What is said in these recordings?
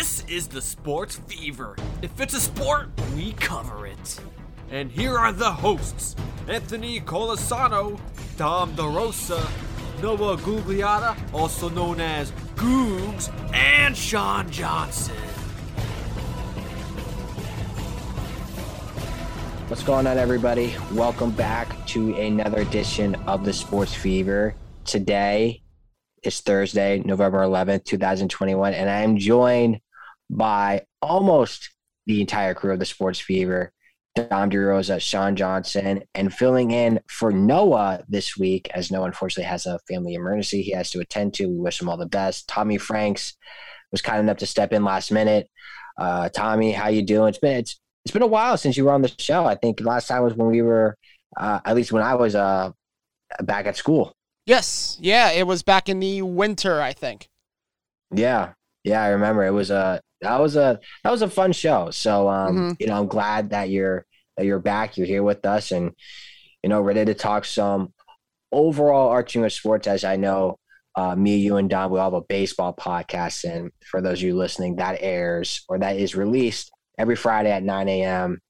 This is the Sports Fever. If it's a sport, we cover it. And here are the hosts Anthony Colasano, Dom DeRosa, Noah Gugliotta, also known as Googs, and Sean Johnson. What's going on, everybody? Welcome back to another edition of the Sports Fever. Today is Thursday, November 11th, 2021, and I am joined by almost the entire crew of the Sports Fever. Dom DeRosa, Sean Johnson, and filling in for Noah this week, as Noah unfortunately has a family emergency he has to attend to. We wish him all the best. Tommy Franks was kind enough to step in last minute. Uh, Tommy, how you doing? It's been it's it's been a while since you were on the show. I think last time was when we were, uh, at least when I was uh, back at school. Yes, yeah, it was back in the winter, I think. Yeah, yeah, I remember. It was a that was a that was a fun show. So, um, Mhm. you know, I'm glad that you're that you're back. You're here with us, and you know, ready to talk some overall arching of sports. As I know, uh, me, you, and Dom, we all have a baseball podcast, and for those of you listening, that airs or that is released every Friday at 9 a.m.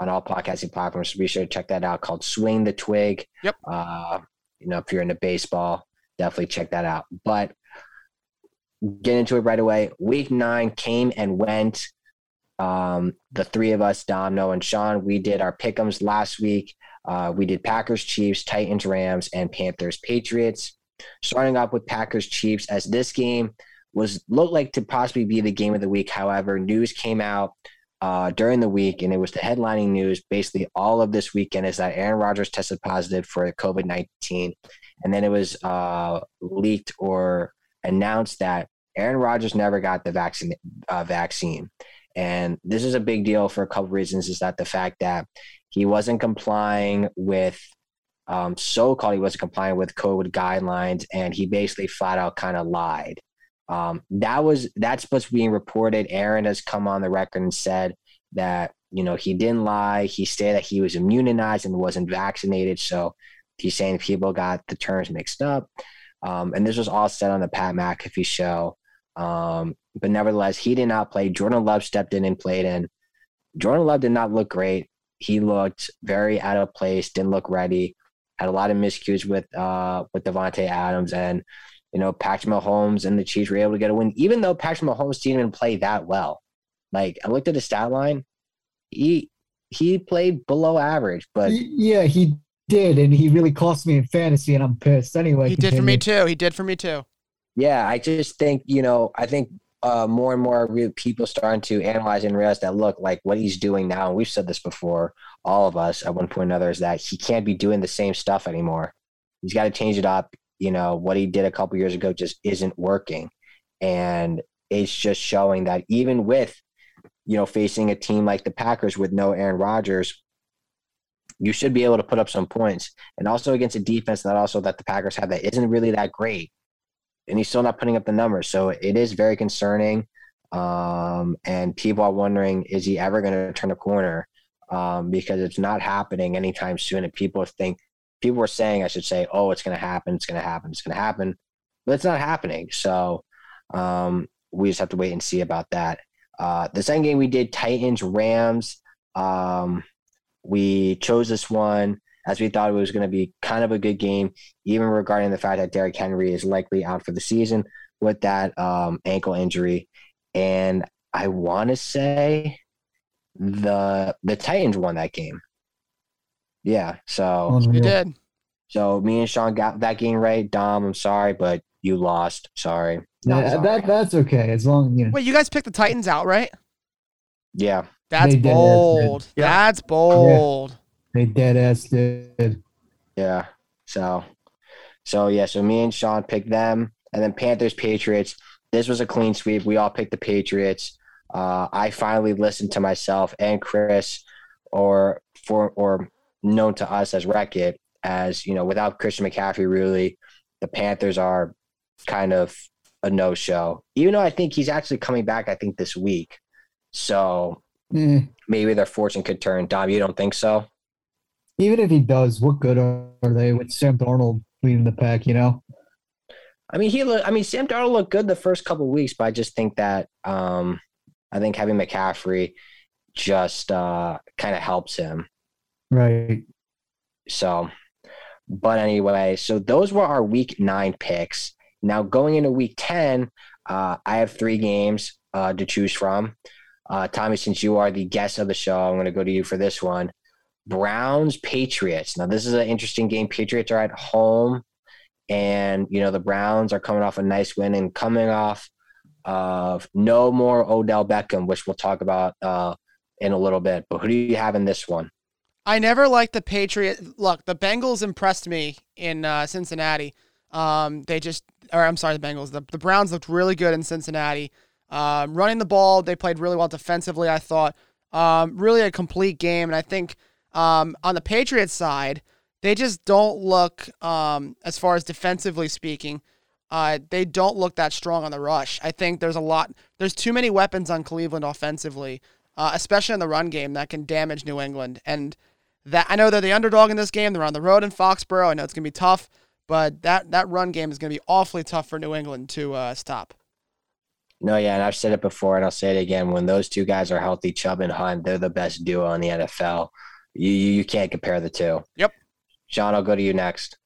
on all podcasting platforms. So be sure to check that out. Called Swing the Twig. Yep. Uh, you know, if you're into baseball, definitely check that out. But get into it right away. Week nine came and went. Um, the three of us, Dom, Noah, and Sean, we did our pickums last week. Uh, we did Packers, Chiefs, Titans, Rams, and Panthers, Patriots. Starting off with Packers, Chiefs, as this game was looked like to possibly be the game of the week. However, news came out uh, during the week, and it was the headlining news. Basically, all of this weekend is that Aaron Rodgers tested positive for COVID nineteen, and then it was uh, leaked or announced that Aaron Rodgers never got the vaccine. Uh, vaccine, and this is a big deal for a couple reasons. Is that the fact that he wasn't complying with um, so-called he wasn't complying with COVID guidelines, and he basically flat out kind of lied. Um, that was that's what's being reported. Aaron has come on the record and said that you know he didn't lie. He said that he was immunized and wasn't vaccinated. So he's saying people got the terms mixed up. Um, and this was all said on the Pat McAfee show. Um, but nevertheless, he did not play. Jordan Love stepped in and played in. Jordan Love did not look great. He looked very out of place, didn't look ready, had a lot of miscues with uh with Davante Adams and you know, Patrick Mahomes and the Chiefs were able to get a win, even though Patrick Mahomes didn't even play that well. Like I looked at the stat line, he he played below average, but yeah, he did, and he really cost me in fantasy, and I'm pissed. Anyway, He did for me too. He did for me too. Yeah, I just think you know, I think uh, more and more people starting to analyze and realize that look like what he's doing now, and we've said this before, all of us at one point or another, is that he can't be doing the same stuff anymore. He's got to change it up. You know what he did a couple years ago just isn't working, and it's just showing that even with you know facing a team like the Packers with no Aaron Rodgers, you should be able to put up some points, and also against a defense that also that the Packers have that isn't really that great and he's still not putting up the numbers. So it is very concerning. Um, and people are wondering, is he ever going to turn a corner? Um, because it's not happening anytime soon. And people think, people are saying, I should say, oh, it's going to happen. It's going to happen. It's going to happen. But it's not happening. So um, we just have to wait and see about that. Uh, the second game we did Titans, Rams. Um, we chose this one as we thought it was going to be kind of a good game, even regarding the fact that Derrick Henry is likely out for the season with that um, ankle injury. And I want to say the the Titans won that game. Yeah, so He Unreal. did. so me and Sean got that game right. Dom, I'm sorry, but you lost. Sorry. No, Yeah, sorry. that that's okay as long you know. Wait, you guys picked the Titans out, right? yeah, That's They did, that's bold. Yeah. That's bold. They dead ass did. yeah. So so yeah, so me and Sean picked them, and then Panthers Patriots. This was a clean sweep. We all picked the Patriots. Uh, I finally listened to myself and Chris, or for or known to us as Wreck It, as you know, without Christian McCaffrey, really, the Panthers are kind of a no show. Even though I think he's actually coming back, I think this week. So Eh, maybe their fortune could turn. Dom, you don't think so? Even if he does, what good are they with Sam Darnold leading the pack? You know, I mean, he look. I mean, Sam Darnold looked good the first couple of weeks, but I just think that um, I think having McCaffrey just uh, kind of helps him. Right. So, but anyway, so those were our week nine picks. Now going into week 10, uh, I have three games uh, to choose from. Uh, Tommy, since you are the guest of the show, I'm going to go to you for this one. Browns Patriots. Now this is an interesting game. Patriots are at home, and you know the Browns are coming off a nice win and coming off of no more Odell Beckham, which we'll talk about uh, in a little bit. But who do you have in this one? I never liked the Patriot. Look, the Bengals impressed me in uh, Cincinnati. Um, they just, or I'm sorry, the Bengals. The, the Browns looked really good in Cincinnati. Um, running the ball, they played really well defensively. I thought um, really a complete game, and I think um, on the Patriots side, they just don't look um, as far as defensively speaking. Uh, they don't look that strong on the rush. I think there's a lot. There's too many weapons on Cleveland offensively, uh, especially in the run game, that can damage New England. And that I know they're the underdog in this game. They're on the road in Foxborough. I know it's gonna be tough, but that that run game is gonna be awfully tough for New England to uh, stop. No, yeah, and I've said it before, and I'll say it again. When those two guys are healthy, Chubb and Hunt, they're the best duo in the NFL. You you, you can't compare the two. Yep. John, I'll go to you next.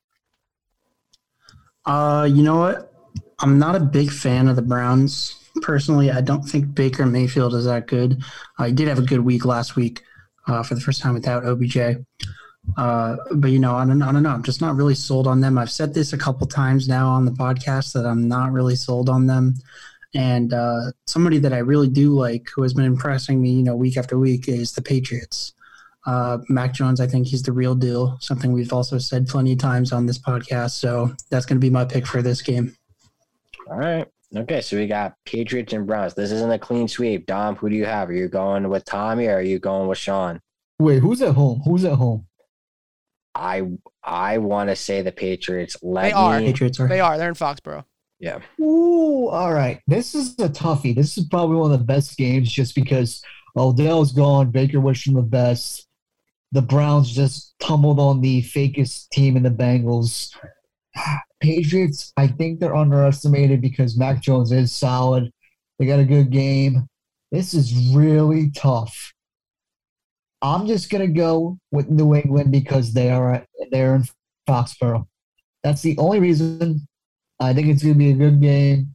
Uh, you know what? I'm not a big fan of the Browns personally. I don't think Baker Mayfield is that good. Uh, did have a good week last week uh, for the first time without OBJ. Uh, but you know, I don't, I don't know. I'm just not really sold on them. I've said this a couple times now on the podcast that I'm not really sold on them. And uh, somebody that I really do like, who has been impressing me, you know, week after week, is the Patriots. Uh, Mac Jones, I think he's the real deal. Something we've also said plenty of times on this podcast. So that's going to be my pick for this game. All right. Okay, so we got Patriots and Browns. This isn't a clean sweep. Dom, who do you have? Are you going with Tommy or are you going with Sean? Wait, who's at home? Who's at home? I I want to say the Patriots. Let They are. me- Patriots are. They are. They're in Foxborough. Yeah. Ooh, all right. This is a toughie. This is probably one of the best games just because Odell's gone. Baker wished him the best. The Browns just tumbled on the fakest team in the Bengals. Patriots, I think they're underestimated because Mac Jones is solid. They got a good game. This is really tough. I'm just gonna go with New England because they are they're in Foxborough. That's the only reason. I think it's gonna be a good game.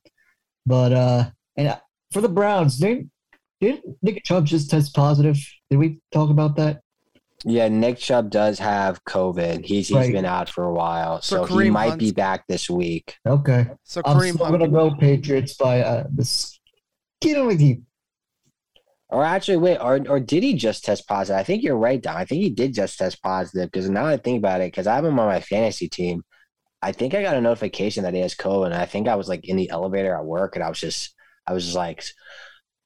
But uh and for the Browns, didn't didn't Nick Chubb just test positive? Did we talk about that? Yeah, Nick Chubb does have COVID. He's he's Right. been out for a while, so he Kareem might Hunt's- be back this week. Okay. So I'm Kareem still Hunt. gonna go Patriots by uh the skin of my teeth. Or actually, wait, or or did he just test positive? I think you're right, Don. I think he did just test positive because now that I think about it, because I have him on my fantasy team, I think I got a notification that he has COVID, and I think I was like in the elevator at work, and I was just, I was just like,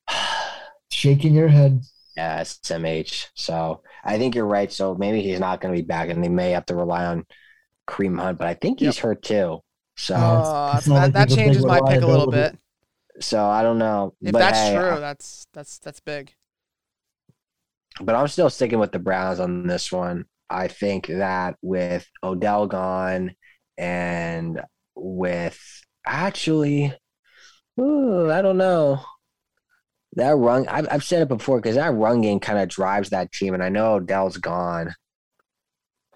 Shaking your head. Yeah, SMH. So I think you're right. So maybe he's not going to be back, and they may have to rely on Kareem Hunt, but I think he's hurt too. So, Uh, that, like that he's a big changes my pick a little bit. so I don't know. If but that's hey, true, that's that's that's big. but I'm still sticking with the Browns on this one. I think that with Odell gone and with actually, ooh, I don't know. That run, I've, I've said it before because that run game kind of drives that team, and I know Odell's gone.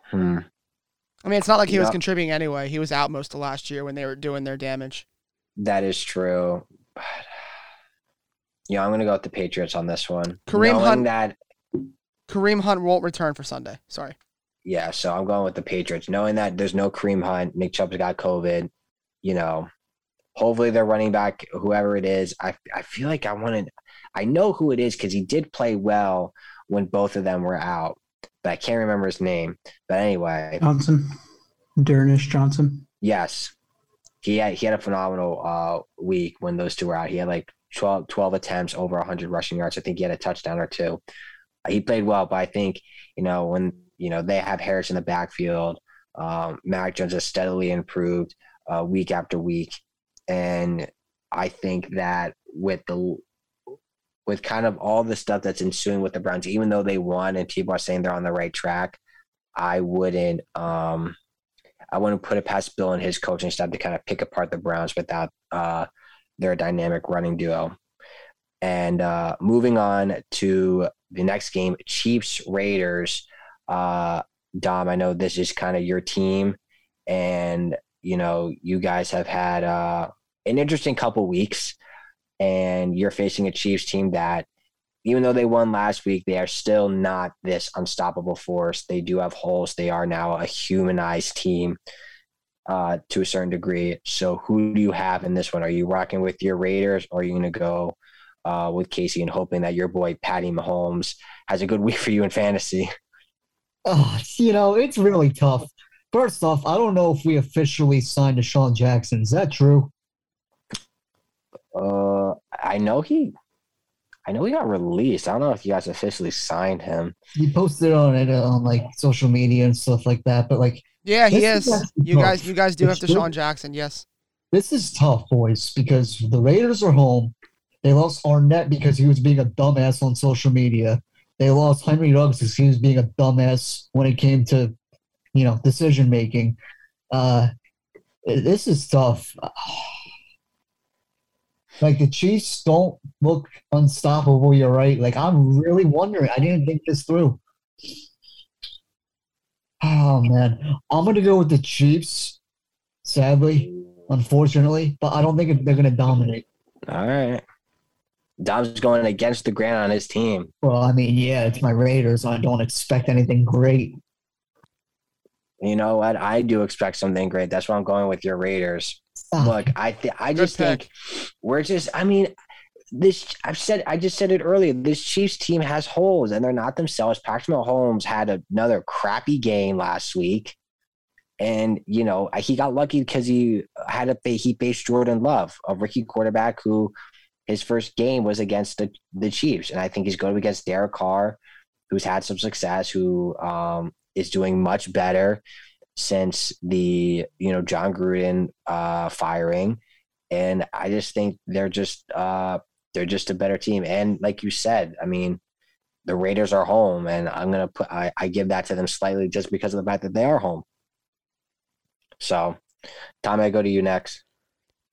Hmm. I mean, it's not like he was contributing anyway. He was out most of last year when they were doing their damage. That is true. But, yeah, I'm going to go with the Patriots on this one. Kareem Knowing Hunt- that Kareem Hunt won't return for Sunday. Sorry. Yeah, so I'm going with the Patriots, knowing that there's no Kareem hunt. Nick Chubb's got COVID. You know, hopefully they're running back, whoever it is. I I feel like I wanted, I know who it is because he did play well when both of them were out, but I can't remember his name. But anyway, Johnson, D'Ernest Johnson. yes, he had he had a phenomenal uh week when those two were out. He had like 12, 12 attempts, over 100 rushing yards. I think he had a touchdown or two. He played well, but I think you know when you know they have Harris in the backfield. Um, Mac Jones has steadily improved uh, week after week, and I think that with the with kind of all the stuff that's ensuing with the Browns, even though they won and people are saying they're on the right track, I wouldn't um, I wouldn't put it past Bill and his coaching staff to kind of pick apart the Browns without uh, their dynamic running duo. And uh, moving on to the next game, Chiefs Raiders. Uh, Dom, I know this is kind of your team, and you know you guys have had uh, an interesting couple weeks, and you're facing a Chiefs team that, even though they won last week, they are still not this unstoppable force. They do have holes. They are now a humanized team. Uh, to a certain degree. So, who do you have in this one? Are you rocking with your Raiders, or are you going to go uh, with Casey and hoping that your boy Patty Mahomes has a good week for you in fantasy? Oh, you know, it's really tough. First off, I don't know if we officially signed DeSean Jackson. Is that true? Uh, I know he, I know he got released. I don't know if you guys officially signed him. He posted on it uh, on like social media and stuff like that. But like, Yeah, he is. is You tough. guys, you guys do have It's DeSean true. Jackson. Yes. this is tough, boys, because the Raiders are home. They lost Arnette because he was being a dumbass on social media. They lost Henry Ruggs because he was being a dumbass when it came to, you know, decision making. Uh, this is tough. Like the Chiefs don't look unstoppable. You're right. Like I'm really wondering. I didn't think this through. Oh man, I'm gonna go with the Chiefs. Sadly, unfortunately, but I don't think they're gonna dominate. All right. Dom's going against the grain on his team. Well, I mean, yeah, it's my Raiders. I don't expect anything great. You know what? I do expect something great. That's why I'm going with your Raiders. Ah, Look, I th- I just pick. think we're just. I mean, this. I've said. I just said it earlier. This Chiefs team has holes, and they're not themselves. Patrick Mahomes had another crappy game last week, and you know he got lucky because he had a he faced Jordan Love, a rookie quarterback who his first game was against the the Chiefs, and I think he's going against Derek Carr, who's had some success, who um, is doing much better since the you know Jon Gruden uh, firing, and I just think they're just uh, they're just a better team. And like you said, I mean, the Raiders are home, and I'm gonna put I, I give that to them slightly just because of the fact that they are home. So, Tom, I go to you next.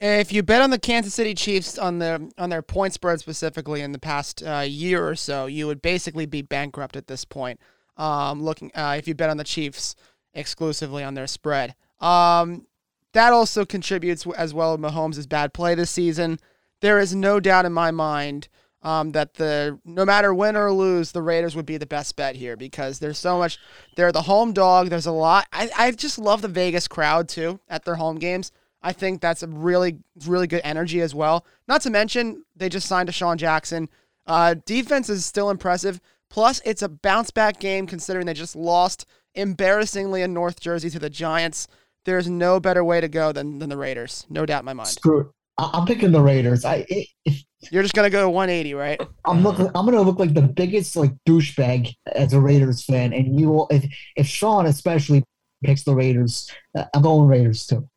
If you bet on the Kansas City Chiefs on their on their point spread specifically in the past uh, year or so, you would basically be bankrupt at this point. Um, looking uh, if you bet on the Chiefs exclusively on their spread, um, that also contributes as well. Mahomes' bad play this season. There is no doubt in my mind um, that the no matter win or lose, the Raiders would be the best bet here because there's so much. They're the home dog. There's a lot. I, I just love the Vegas crowd too at their home games. I think that's a really, really good energy as well. Not to mention, they just signed DeSean Jackson. Uh, defense is still impressive. Plus, it's a bounce back game considering they just lost embarrassingly in North Jersey to the Giants. There's no better way to go than, than the Raiders. No doubt in my mind. Screw it. I- I'm picking the Raiders. I i- if You're just going to go 180, right? I'm looking, I'm gonna look like the biggest like douchebag as a Raiders fan, and you will if if Sean especially picks the Raiders, uh, I'm going Raiders too.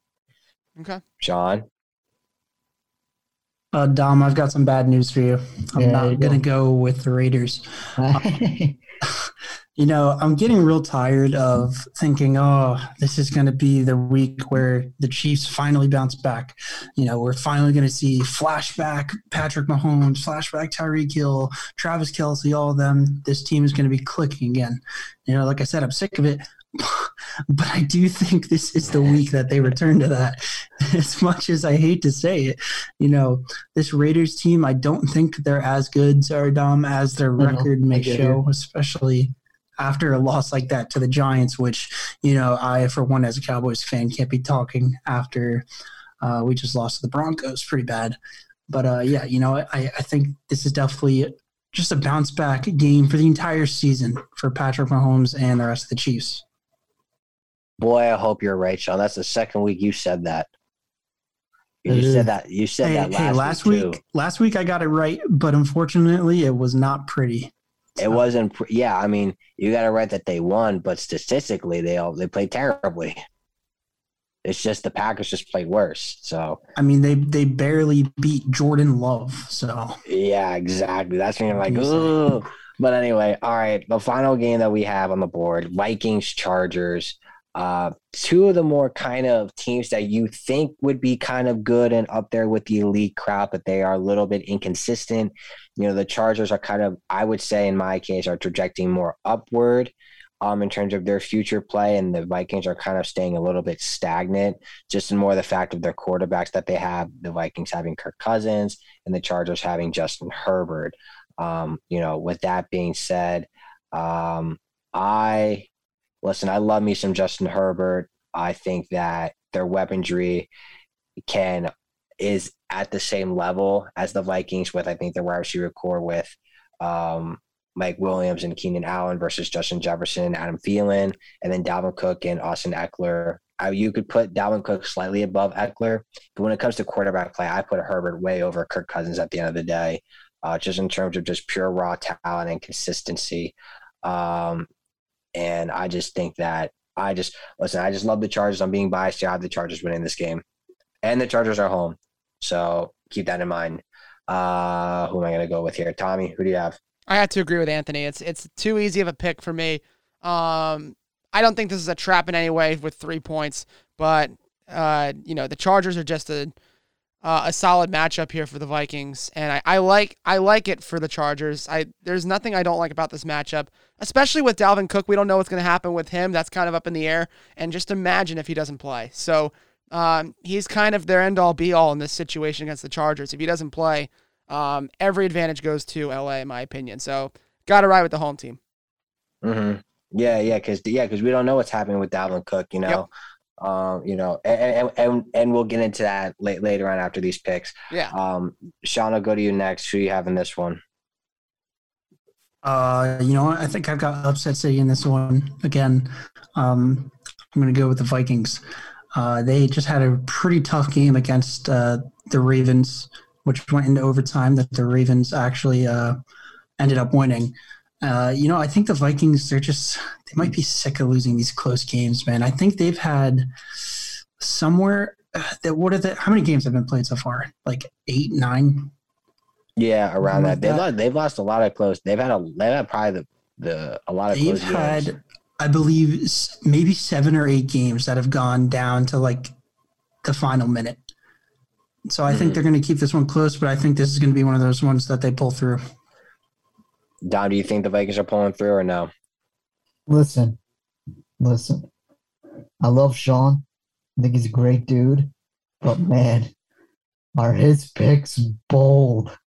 Okay. Sean, Uh, Dom, I've got some bad news for you. I'm Yeah, not going to go. with the Raiders. You know, I'm getting real tired of thinking, oh, this is going to be the week where the Chiefs finally bounce back. You know, we're finally going to see flashback Patrick Mahomes, flashback Tyreek Hill, Travis Kelce, all of them. This team is going to be clicking again. You know, like I said, I'm sick of it. But I do think this is the week that they return to that. As much as I hate to say it, you know, this Raiders team, I don't think they're as good, sorry, Dom, as their record may show, especially after a loss like that to the Giants, which, you know, I, for one, as a Cowboys fan, can't be talking after uh, we just lost to the Broncos pretty bad. But uh, yeah, you know, I, I think this is definitely just a bounce back game for the entire season for Patrick Mahomes and the rest of the Chiefs. Boy, I hope you're right, Sean. That's the second week you said that. You It said that. You said Hey, that last, hey, last week. week, last week I got it right, but unfortunately, it was not pretty. It wasn't. Yeah, I mean, you got to write that they won, but statistically, they all they played terribly. It's just the Packers just played worse. So I mean, they they barely beat Jordan Love. So yeah, exactly. That's when you're like, ooh. But anyway, all right. The final game that we have on the board: Vikings Chargers. Uh, two of the more kind of teams that you think would be kind of good and up there with the elite crowd, but they are a little bit inconsistent. You know, the Chargers are kind of, I would say, in my case, are projecting more upward um, in terms of their future play, and the Vikings are kind of staying a little bit stagnant, just in more the fact of their quarterbacks that they have. The Vikings having Kirk Cousins, and the Chargers having Justin Herbert. Um, you know, with that being said, um, I listen, I love me some Justin Herbert. I think that their weaponry can is at the same level as the Vikings with I think the wide receiver corps with um, Mike Williams and Keenan Allen versus Justin Jefferson, Adam Thielen, and then Dalvin Cook and Austin Ekeler. I, you could put Dalvin Cook slightly above Ekeler, but when it comes to quarterback play, I put Herbert way over Kirk Cousins at the end of the day, uh, just in terms of just pure raw talent and consistency. Um, and I just think that I just listen. I just love the Chargers. I'm being biased. I have the Chargers winning this game, and the Chargers are home, so keep that in mind. Uh, who am I going to go with here? Tommy, who do you have? I have to agree with Anthony. It's it's too easy of a pick for me. Um, I don't think this is a trap in any way with three points, but uh, you know the Chargers are just a uh, a solid matchup here for the Vikings, and I, I like I like it for the Chargers. I there's nothing I don't like about this matchup, especially with Dalvin Cook. We don't know what's going to happen with him. That's kind of up in the air. And just imagine if he doesn't play. So um, he's kind of their end all be all in this situation against the Chargers. If he doesn't play, um, every advantage goes to LA, in my opinion. So got to ride with the home team. Mm-hmm. Yeah, yeah, because yeah, because we don't know what's happening with Dalvin Cook. You know. Um, you know, and, and and we'll get into that late, later on after these picks. Yeah. Um, Sean, I'll go to you next. Who you have in this one? Uh, you know, I think I've got upset city in this one again. Um, I'm going to go with the Vikings. Uh, they just had a pretty tough game against uh, the Ravens, which went into overtime. That the Ravens actually uh, ended up winning. Uh, you know, I think the Vikings, they're just, they might be sick of losing these close games, man. I think they've had somewhere uh, that, what are the, how many games have been played so far? Like eight, nine? Yeah, around that. They've, lost, they've lost a lot of close. They've had a, they've had probably the, the, a lot of they've had, games. I believe, maybe seven or eight games that have gone down to like the final minute. So I mm-hmm. think they're going to keep this one close, but I think this is going to be one of those ones that they pull through. Don, do you think the Vikings are pulling through or no? Listen, listen. I love Sean. I think he's a great dude. But man, are his picks bold?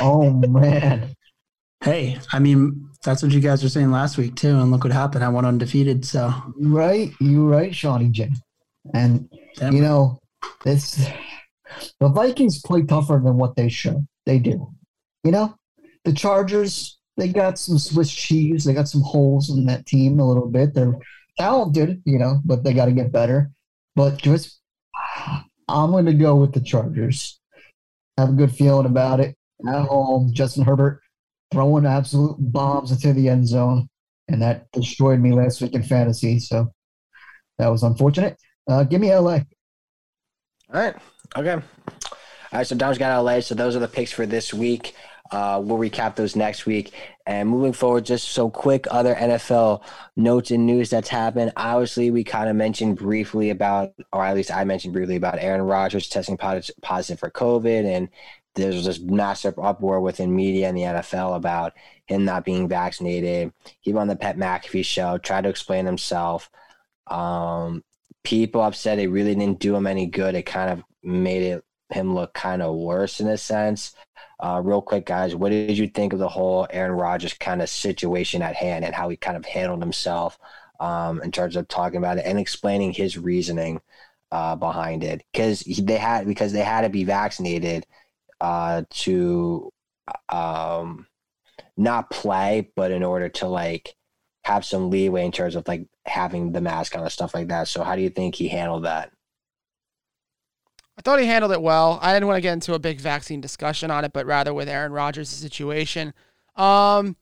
Oh man. Hey, I mean, that's what you guys were saying last week too, and look what happened. I went undefeated. So right, you right, Shawnee J. And Damn you know, it's the Vikings play tougher than what they show. They do. You know, the Chargers, they got some Swiss cheese. They got some holes in that team a little bit. They're talented, you know, but they got to get better. But just, I'm going to go with the Chargers. Have a good feeling about it. At home, Justin Herbert throwing absolute bombs into the end zone. And that destroyed me last week in fantasy. So that was unfortunate. Uh, give me LA. All right. Okay. All right. So Dom's got LA. So those are the picks for this week. Uh, we'll recap those next week. And moving forward, just so quick other NFL notes and news that's happened. Obviously, we kind of mentioned briefly about, or at least I mentioned briefly about Aaron Rodgers testing positive for COVID. And there's this massive uproar within media and the NFL about him not being vaccinated. He on the Pat McAfee show, tried to explain himself. Um, people upset it really didn't do him any good. It kind of made it him look kind of worse in a sense. Uh, real quick, guys, what did you think of the whole Aaron Rodgers kind of situation at hand and how he kind of handled himself um, in terms of talking about it and explaining his reasoning uh, behind it? Because they had because they had to be vaccinated uh, to um, not play, but in order to like have some leeway in terms of like having the mask on and stuff like that. So, how do you think he handled that? I thought he handled it well. I didn't want to get into a big vaccine discussion on it, but rather with Aaron Rodgers' situation. Um,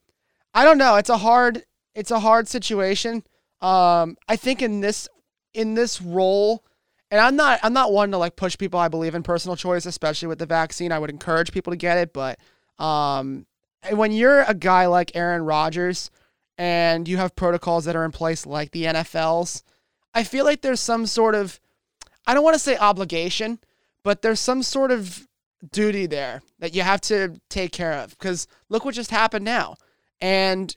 I don't know. It's a hard it's a hard situation. Um, I think in this in this role, and I'm not I'm not one to like push people. I believe in personal choice, especially with the vaccine. I would encourage people to get it, but um, when you're a guy like Aaron Rodgers and you have protocols that are in place like the NFL's, I feel like there's some sort of, I don't want to say obligation, but there's some sort of duty there that you have to take care of because look what just happened now. And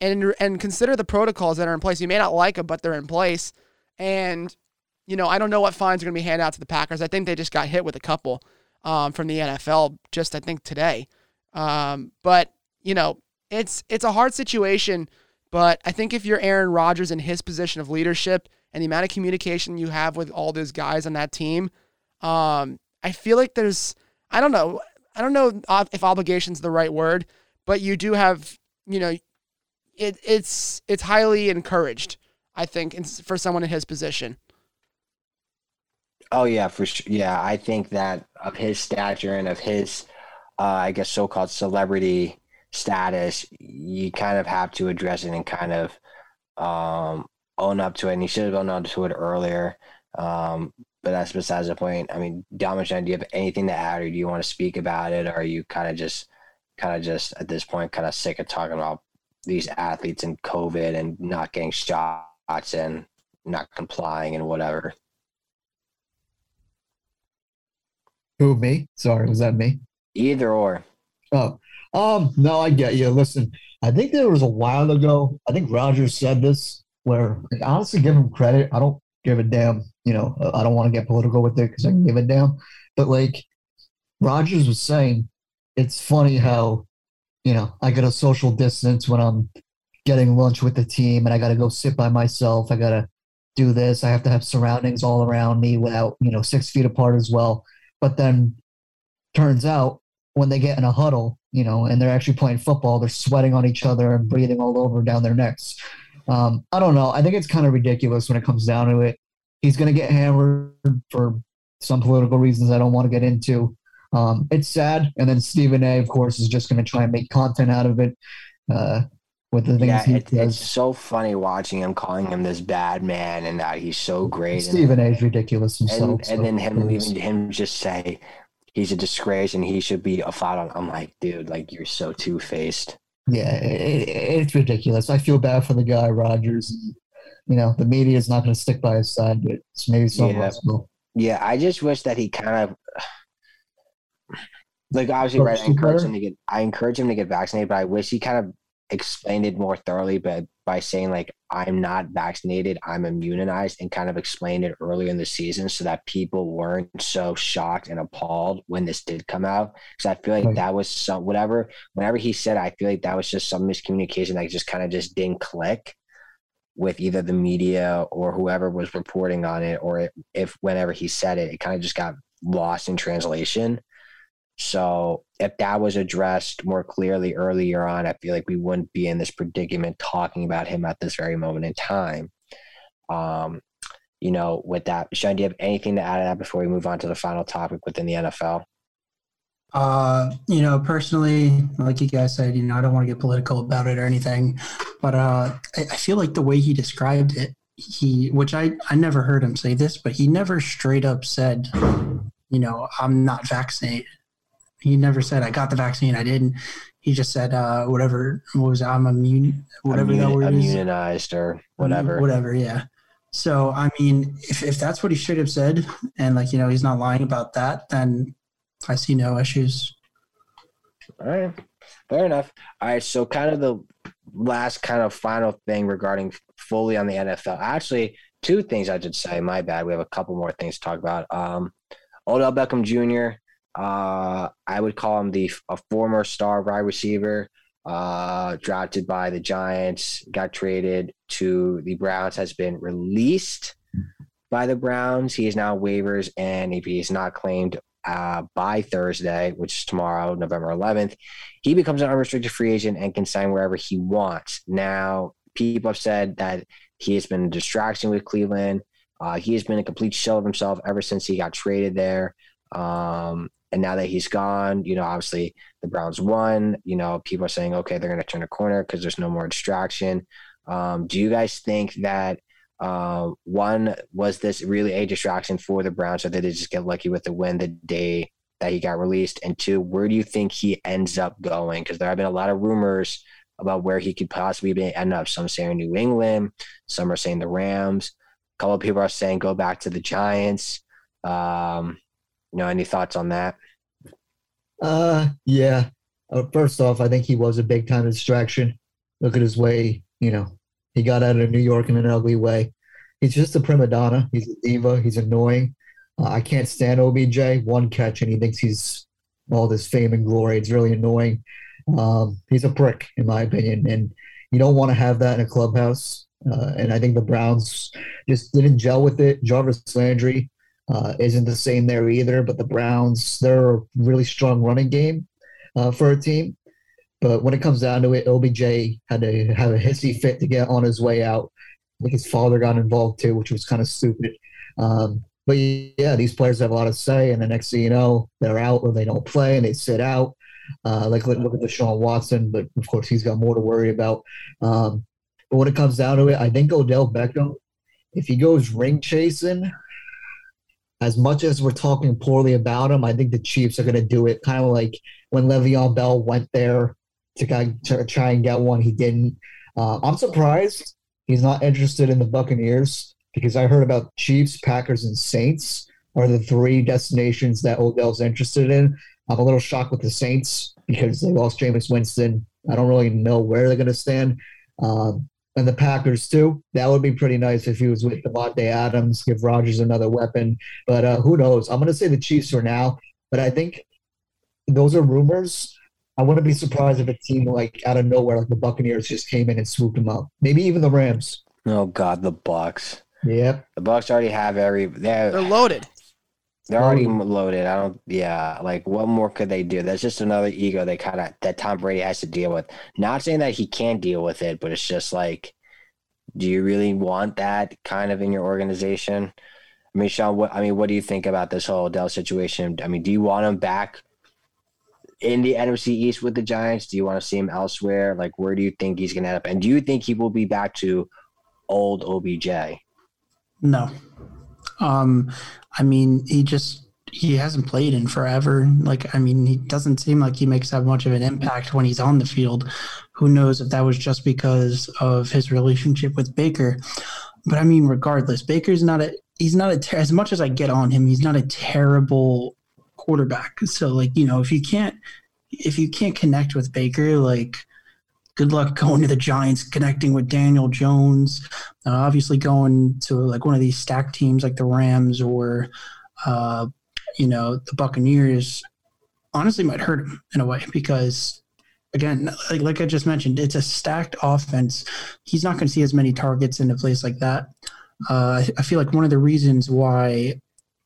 and and consider the protocols that are in place. You may not like them, but they're in place. And you know, I don't know what fines are going to be handed out to the Packers. I think they just got hit with a couple um, from the NFL just I think today. Um, but you know, it's it's a hard situation. But I think if you're Aaron Rodgers in his position of leadership and the amount of communication you have with all those guys on that team, um, I feel like there's I don't know I don't know if obligation's the right word, but you do have you know it, it's it's highly encouraged. I think for someone in his position. Oh yeah, for sure. Yeah, I think that of his stature and of his, uh, I guess, so-called celebrity status, you kind of have to address it and kind of um, own up to it. And he should have owned up to it earlier. Um, but that's besides the point. I mean, Dalmatian, do you have anything to add, or do you want to speak about it, or are you kind of just, kind of just at this point, kind of sick of talking about these athletes and COVID and not getting shots and not complying and whatever? Who me? Sorry, was that me? Either or. Oh, um, no, I get you. Listen, I think there was a while ago. I think Rodgers said this, where honestly, give him credit. I don't give a damn. You know, I don't want to get political with it because I can give it down. But like Rodgers was saying, it's funny how, you know, I get a social distance when I'm getting lunch with the team, and I got to go sit by myself. I got to do this. I have to have surroundings all around me without, you know, six feet apart as well. But then turns out when they get in a huddle, you know, and they're actually playing football, they're sweating on each other and breathing all over down their necks. Um, I don't know. I think it's kind of ridiculous when it comes down to it. He's going to get hammered for some political reasons I don't want to get into. Um, it's sad. And then Stephen A, of course, is just going to try and make content out of it. Uh, with the things yeah, he it, does. it's so funny watching him calling him this bad man and that he's so great. Stephen A is ridiculous himself. and, and so then him leaving him just say he's a disgrace and he should be a flat on. I'm like, dude, like you're so two faced. Yeah, it, it, it's ridiculous. I feel bad for the guy, Rodgers. You know, the media is not going to stick by his side, but it's maybe someone Yeah. else will. Yeah, I just wish that he kind of like obviously right. I encourage him to get I encourage him to get vaccinated, but I wish he kind of explained it more thoroughly, but by saying like I'm not vaccinated, I'm immunized, and kind of explained it earlier in the season so that people weren't so shocked and appalled when this did come out. Because I feel like Right. that was some whatever whenever he said, I feel like that was just some miscommunication that just kind of just didn't click with either the media or whoever was reporting on it, or it, if whenever he said it, it kind of just got lost in translation. So if that was addressed more clearly earlier on, I feel like we wouldn't be in this predicament talking about him at this very moment in time. Um, you know, with that, Sean, do you have anything to add to that before we move on to the final topic within the NFL? Uh, you know, personally, like you guys said, you know, I don't want to get political about it or anything, but uh, I, I feel like the way he described it, he, which I, I never heard him say this, but he never straight up said, you know, I'm not vaccinated. He never said I got the vaccine. I didn't. He just said uh, whatever what was? I'm immune, whatever that Immun- word is. immunized or whatever. Whatever, yeah. So I mean, if if that's what he should have said, and like you know he's not lying about that, then I see no issues. All right. Fair enough. All right. So, kind of the last kind of final thing regarding fully on the NFL. Actually, two things I should say. My bad. We have a couple more things to talk about. Um, Odell Beckham Jr. Uh, I would call him the a former star wide receiver. Uh, drafted by the Giants, got traded to the Browns, has been released by the Browns. He is now waivers, and if he is not claimed uh, by Thursday, which is tomorrow, November 11th, he becomes an unrestricted free agent and can sign wherever he wants. Now, people have said that he has been a distraction with Cleveland. Uh, he has been a complete shell of himself ever since he got traded there. Um, and now that he's gone, you know, obviously the Browns won. You know, people are saying, okay, they're going to turn a corner because there's no more distraction. Um, do you guys think that uh, one was this really a distraction for the Browns, or did they just get lucky with the win the day that he got released? And two, where do you think he ends up going? Because there have been a lot of rumors about where he could possibly be, end up. Some saying New England, some are saying the Rams. A couple of people are saying go back to the Giants. Um, you know, any thoughts on that? Uh, yeah. Uh, first off, I think he was a big time distraction. Look at his way. You know, he got out of New York in an ugly way. He's just a prima donna. He's a diva. He's annoying. Uh, I can't stand OBJ. One catch and he thinks he's all this fame and glory. It's really annoying. Um, he's a prick, in my opinion, and you don't want to have that in a clubhouse. Uh, and I think the Browns just didn't gel with it. Jarvis Landry uh, isn't the same there either, but the Browns, they're a really strong running game uh, for a team. But when it comes down to it, OBJ had to have a hissy fit to get on his way out. I think his father got involved too, which was kind of stupid. Um, but yeah, these players have a lot of say, and the next thing you know, they're out or they don't play and they sit out. Uh, like look, at Deshaun Watson, but of course he's got more to worry about. Um, but when it comes down to it, I think Odell Beckham, if he goes ring chasing, as much as we're talking poorly about him, I think the Chiefs are going to do it. Kind of like when Le'Veon Bell went there to, to try and get one, he didn't. Uh, I'm surprised he's not interested in the Buccaneers because I heard about Chiefs, Packers, and Saints are the three destinations that Odell's interested in. I'm a little shocked with the Saints because they lost Jameis Winston. I don't really know where they're going to stand. Um, and the Packers too. That would be pretty nice if he was with Davante Adams, give Rodgers another weapon. But uh, who knows? I'm going to say the Chiefs for now, but I think those are rumors. I wouldn't be surprised if a team like out of nowhere, like the Buccaneers, just came in and swooped them up. Maybe even the Rams. Oh God, the Bucks. Yep. The Bucks already have every. They're, They're loaded. They're already loaded. I don't. Yeah, like what more could they do? That's just another ego they kind of that Tom Brady has to deal with. Not saying that he can't deal with it, but it's just like, do you really want that kind of in your organization? I mean, Sean, what I mean, what do you think about this whole Dell situation? I mean, do you want him back in the NFC East with the Giants? Do you want to see him elsewhere? Like, where do you think he's going to end up? And do you think he will be back to old OBJ? No. Um, I mean, he just he hasn't played in forever. Like, I mean, he doesn't seem like he makes that much of an impact when he's on the field. Who knows if that was just because of his relationship with Baker? But I mean, regardless, Baker's not a he's not a ter- as much as I get on him, he's not a terrible quarterback. So like, you know, if you can't if you can't connect with Baker, like good luck going to the Giants, connecting with Daniel Jones. Uh, obviously, going to like one of these stacked teams like the Rams or, uh, you know, the Buccaneers. Honestly, might hurt him in a way because, again, like, like I just mentioned, it's a stacked offense. He's not going to see as many targets in a place like that. Uh, I, I feel like one of the reasons why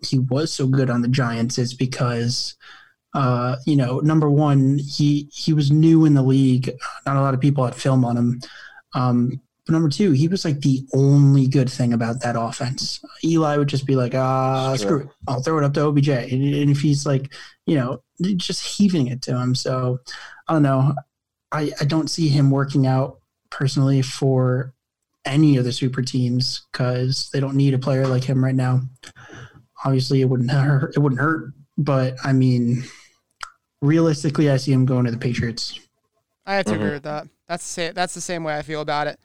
he was so good on the Giants is because uh, you know, number one, he he was new in the league. Not a lot of people had film on him. Um, but number two, he was like the only good thing about that offense. Eli would just be like, ah, screw it. I'll throw it up to OBJ. And, and, if he's like, you know, just heaving it to him. So I don't know. I, I don't see him working out personally for any of the super teams because they don't need a player like him right now. Obviously, it wouldn't hurt. It wouldn't hurt. But I mean, realistically, I see him going to the Patriots. I have to mm-hmm. agree with that. That's the same, that's the same way I feel about it.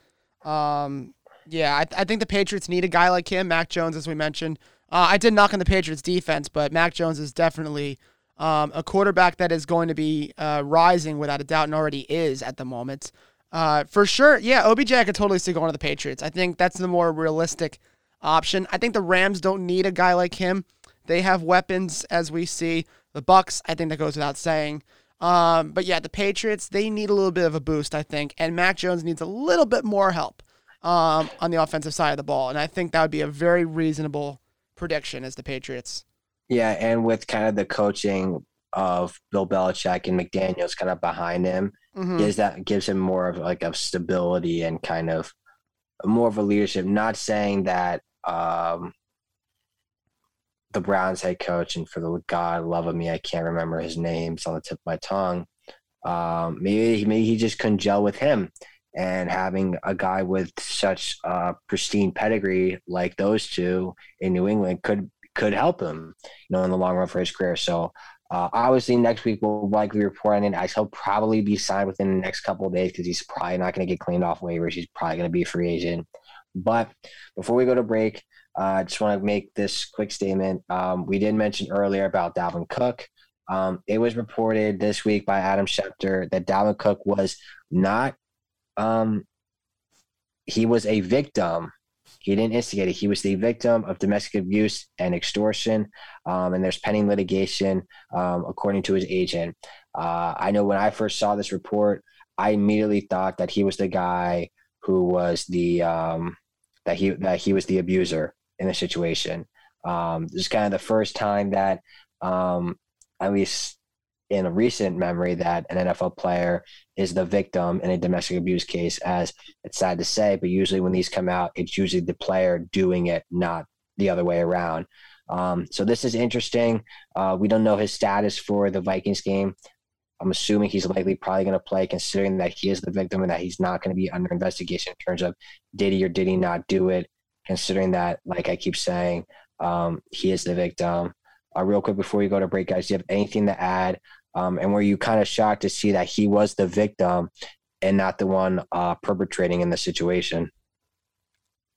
Um, yeah, I, I, think the Patriots need a guy like him, Mac Jones, as we mentioned. Uh, I did knock on the Patriots defense, but Mac Jones is definitely um, a quarterback that is going to be uh, rising without a doubt and already is at the moment. Uh, for sure, yeah, OBJ I could totally see going to the Patriots. I think that's the more realistic option. I think the Rams don't need a guy like him. They have weapons, as we see. The Bucks, I think that goes without saying. Um, but yeah, the Patriots, they need a little bit of a boost, I think, and Mac Jones needs a little bit more help um, on the offensive side of the ball, and I think that would be a very reasonable prediction as the Patriots. Yeah, and with kind of the coaching of Bill Belichick and McDaniels kind of behind him, mm-hmm. is that gives him more of like of stability and kind of more of a leadership. Not saying that um, the Browns head coach, and for the God love of me, I can't remember his name. It's on the tip of my tongue. Um, maybe maybe he just couldn't gel with him, and having a guy with such a pristine pedigree like those two in New England could could help him, you know, in the long run for his career. So. Uh, obviously, next week we'll likely report on it. I he'll probably be signed within the next couple of days because he's probably not going to get cleaned off waivers. He's probably going to be a free agent. But before we go to break, uh, I just want to make this quick statement. Um, we did mention earlier about Dalvin Cook. Um, it was reported this week by Adam Schefter that Dalvin Cook was not, um, he was a victim. He didn't instigate it. He was the victim of domestic abuse and extortion. Um, and there's pending litigation, um, according to his agent. Uh, I know when I first saw this report, I immediately thought that he was the guy who was the um, that he that he was the abuser in the situation. Um, this is kind of the first time that, um, at least in a recent memory, that an NFL player is the victim in a domestic abuse case. As it's sad to say, but usually when these come out, it's usually the player doing it, not the other way around. Um, so this is interesting. Uh, we don't know his status for the Vikings game. I'm assuming he's likely probably going to play, considering that he is the victim and that he's not going to be under investigation in terms of did he or did he not do it. Considering that, like I keep saying, um, he is the victim. Uh, real quick before we go to break, guys, do you have anything to add? Um, and were you kind of shocked to see that he was the victim and not the one uh, perpetrating in the situation?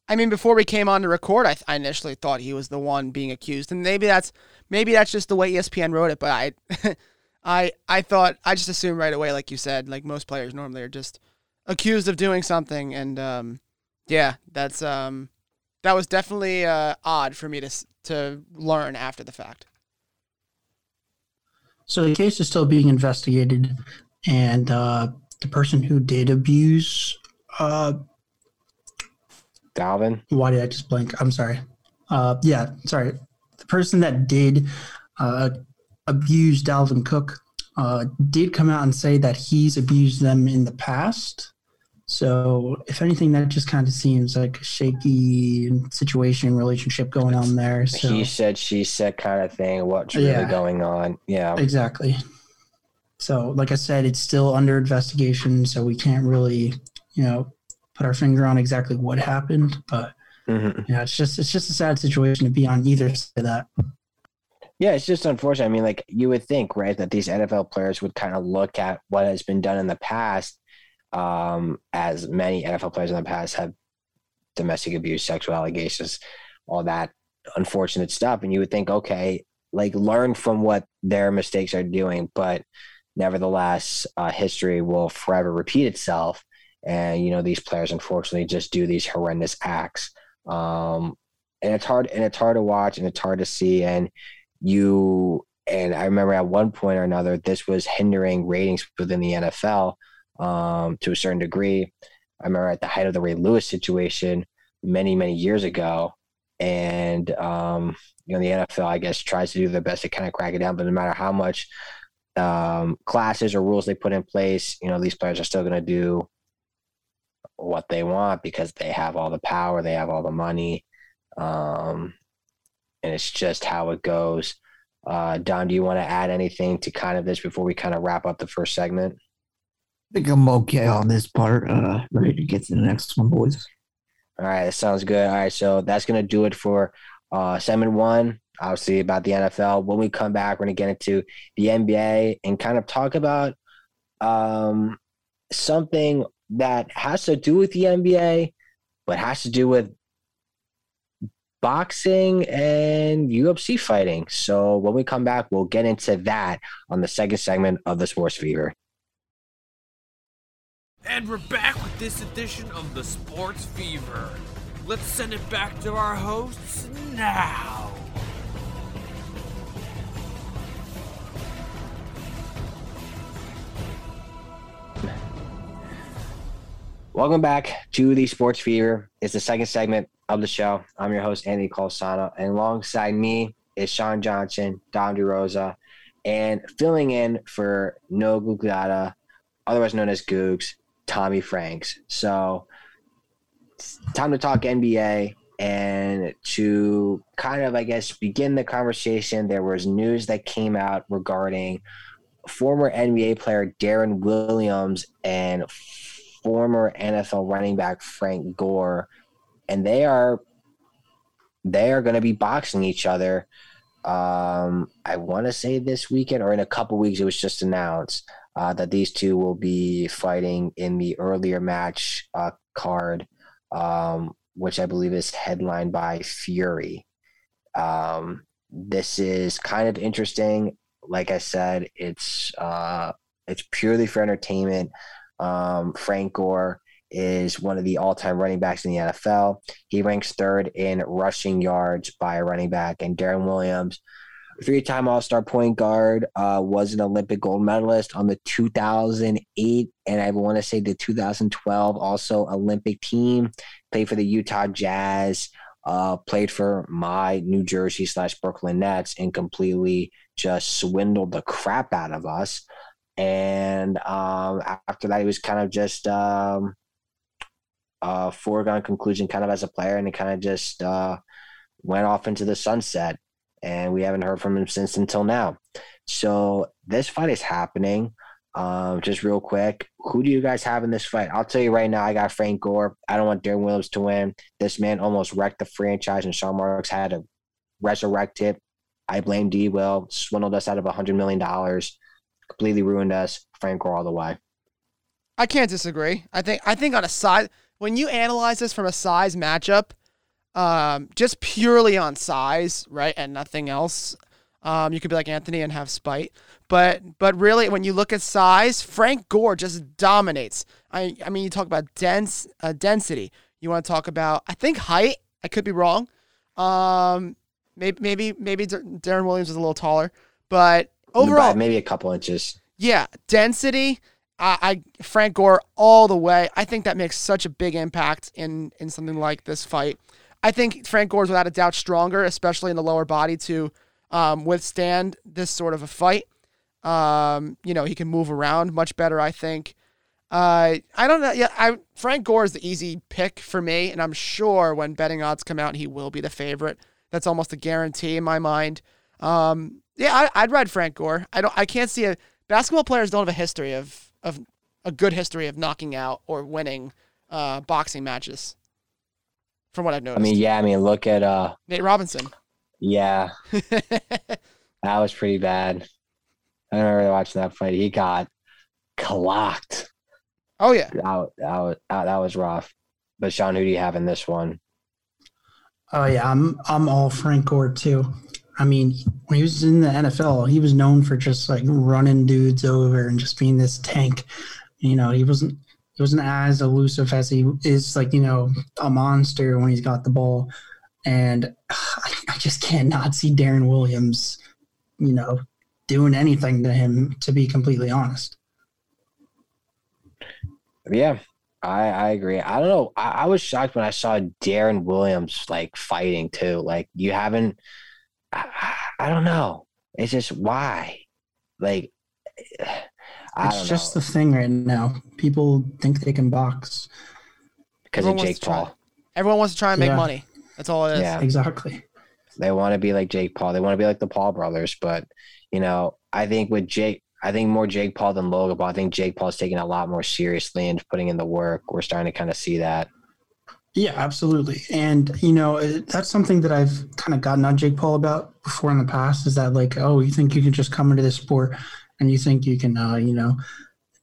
I mean, before we came on to record, I, I initially thought he was the one being accused, and maybe that's maybe that's just the way ESPN wrote it. But I I I thought I just assumed right away, like you said, like most players normally are just accused of doing something, and um, yeah, that's um, that was definitely uh, odd for me to to learn after the fact. So the case is still being investigated, and uh, the person who did abuse uh, Dalvin. Why did I just blank? I'm sorry. Uh, yeah, sorry. The person that did uh, abused Dalvin Cook uh, did come out and say that he's abused them in the past. So, if anything, that just kind of seems like a shaky situation, relationship going on there. So, he said, she said kind of thing. What's really Yeah. going on? Yeah. exactly. So, like I said, it's still under investigation, so we can't really, you know, put our finger on exactly what happened. But Mhm. yeah, it's just it's just a sad situation to be on either side of that. Yeah, it's just unfortunate. I mean, like you would think, right, that these NFL players would kind of look at what has been done in the past, um, as many NFL players in the past have domestic abuse, sexual allegations, all that unfortunate stuff, and you would think, okay, like learn from what their mistakes are doing, but nevertheless, uh, history will forever repeat itself, and you know these players unfortunately just do these horrendous acts, um, and it's hard and it's hard to watch and it's hard to see. And you and I remember at one point or another, this was hindering ratings within the NFL um, to a certain degree. I remember at the height of the Ray Lewis situation many, many years ago. And, um, you know, the NFL, I guess, tries to do their best to kind of crack it down. But no matter how much um, classes or rules they put in place, you know, these players are still going to do what they want because they have all the power, they have all the money. Um, and it's just how it goes. Uh, Dom, do you want to add anything to kind of this before we kind of wrap up the first segment? I think I'm okay on this part. Uh, ready to get to the next one, boys. All right, that sounds good. All right, so that's gonna do it for uh, segment one. Obviously about the NFL. When we come back, we're gonna get into the NBA and kind of talk about um, something that has to do with the NBA, but has to do with boxing and UFC fighting. So when we come back, we'll get into that on the second segment of the Sports Fever. And we're back with this edition of the Sports Fever. Let's send it back to our hosts now. Welcome back to the Sports Fever. It's the second segment of the show. I'm your host, Andy Colsano, and alongside me is Sean Johnson, Dom DeRosa, and filling in for No Guglata, otherwise known as Googs, Tommy Franks. So, time to talk NBA and to kind of, I guess, begin the conversation. There was news that came out regarding former NBA player Deron Williams and former NFL running back Frank Gore, and they are they are going to be boxing each other. Um, I want to say this weekend or in a couple weeks. It was just announced uh, that these two will be fighting in the earlier match uh, card. Um, which I believe is headlined by Fury. Um, this is kind of interesting. Like I said, it's uh, it's purely for entertainment. Um, Frank Gore is one of the all-time running backs in the NFL. He ranks third in rushing yards by a running back, and Deron Williams, three-time All-Star point guard, uh, was an Olympic gold medalist on the 2008 and I want to say the 2012 also Olympic team. Played for the Utah Jazz. Uh, played for my New Jersey slash Brooklyn Nets and completely just swindled the crap out of us. And um, after that, he was kind of just um, a foregone conclusion, kind of as a player, and it kind of just uh, went off into the sunset. And we haven't heard from him since until now. So this fight is happening. Um, just real quick, who do you guys have in this fight? I'll tell you right now, I got Frank Gore. I don't want Deron Williams to win. This man almost wrecked the franchise, and Sean Marks had to resurrect it. I blame D. Will, swindled us out of $100 million, completely ruined us. Frank Gore all the way. I can't disagree. I think I think on a size when you analyze this from a size matchup, um, just purely on size, right, and nothing else, um, you could be like Anthony and have spite. But but really, when you look at size, Frank Gore just dominates. I I mean, you talk about dense uh, density. You want to talk about I think height. I could be wrong. Um, maybe maybe maybe Deron Williams is a little taller, but overall, maybe a couple inches. Yeah, density. I, I Frank Gore all the way. I think that makes such a big impact in in something like this fight. I think Frank Gore is without a doubt stronger, especially in the lower body, to um, withstand this sort of a fight. Um, you know, he can move around much better, I think. Uh, I don't know. Yeah, I Frank Gore is the easy pick for me, and I'm sure when betting odds come out, he will be the favorite. That's almost a guarantee in my mind. Um, yeah, I, would ride Frank Gore. I don't. I can't see a basketball players don't have a history of of a good history of knocking out or winning uh, boxing matches. From what I've noticed. I mean, yeah. I mean, look at uh, Nate Robinson. Yeah, that was pretty bad. I remember watching that fight. He got clocked. Oh yeah, that, that was that was rough. But Sean, who do you have in this one? Oh yeah, I'm I'm all Frank Gore too. I mean, when he was in the NFL, he was known for just like running dudes over and just being this tank. You know, he wasn't he wasn't as elusive as he is like, you know, a monster when he's got the ball. And I just cannot see Deron Williams, you know, doing anything to him, to be completely honest. Yeah, I, I agree. I don't know. I, I was shocked when I saw Deron Williams like fighting too. Like you haven't I, I don't know. It's just why, like, it's just know. the thing right now. People think they can box because of Jake Paul. Everyone wants to try and make yeah. money. That's all it is. Yeah, exactly. They want to be like Jake Paul. They want to be like the Paul brothers. But you know, I think with Jake, I think more Jake Paul than Logan Paul. I think Jake Paul is taking a lot more seriously and putting in the work. We're starting to kind of see that. Yeah, absolutely. And, you know, that's something that I've kind of gotten on Jake Paul about before in the past is that, like, oh, you think you can just come into this sport and you think you can, uh, you know,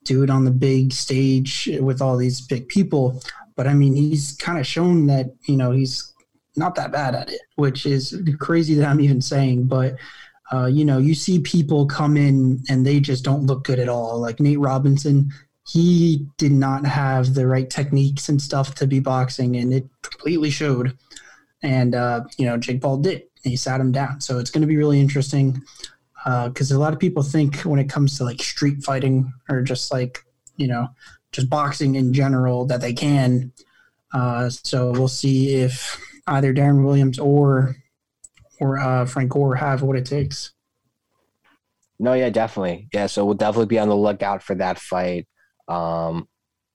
do it on the big stage with all these big people. But I mean, he's kind of shown that, you know, he's not that bad at it, which is crazy that I'm even saying. But, uh, you know, you see people come in and they just don't look good at all. Like Nate Robinson, he did not have the right techniques and stuff to be boxing, and it completely showed. And uh, you know, Jake Paul did. He sat him down. So it's going to be really interesting because uh, a lot of people think when it comes to like street fighting or just like you know just boxing in general that they can. Uh, so we'll see if either Deron Williams or or uh, Frank Gore have what it takes. No, yeah, definitely. Yeah, so we'll definitely be on the lookout for that fight. Um,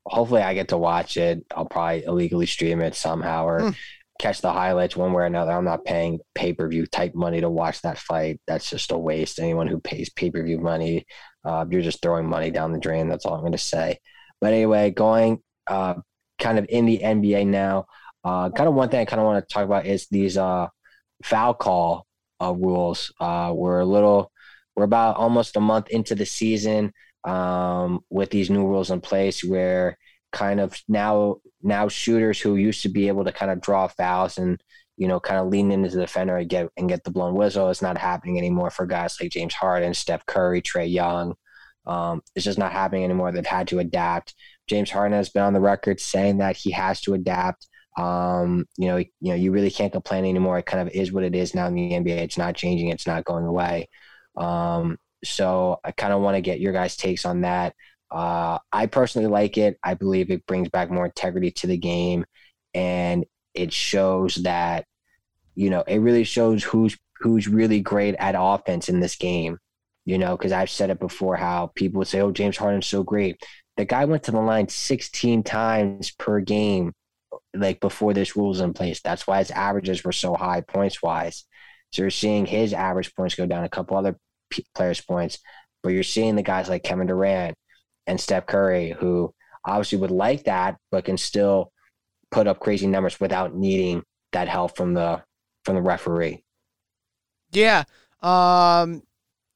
hopefully, I get to watch it. I'll probably illegally stream it somehow or mm. catch the highlights one way or another. I'm not paying pay per view type money to watch that fight. That's just a waste. Anyone who pays pay per view money, uh, you're just throwing money down the drain. That's all I'm going to say. But anyway, going uh, kind of in the NBA now. Uh, kind of one thing I kind of want to talk about is these uh, foul call uh, rules. Uh, we're a little, we're about almost a month into the season um, with these new rules in place where kind of now now shooters who used to be able to kind of draw fouls and you know kind of lean into the defender and get and get the blown whistle. It's not happening anymore for guys like James Harden, Steph Curry, Trae Young. Um, it's just not happening anymore. They've had to adapt. James Harden has been on the record saying that he has to adapt. Um, you know, you know, you really can't complain anymore. It kind of is what it is now in the NBA. It's not changing. It's not going away. Um, so I kind of want to get your guys' takes on that. Uh, I personally like it. I believe it brings back more integrity to the game, and it shows that, you know, it really shows who's who's really great at offense in this game. You know, because I've said it before, how people would say, "Oh, James Harden's so great." The guy went to the line 16 times per game, like before this rule was in place. That's why his averages were so high points wise. So you're seeing his average points go down, a couple other players' points, but you're seeing the guys like Kevin Durant and Steph Curry who obviously would like that, but can still put up crazy numbers without needing that help from the from the referee. Yeah. Um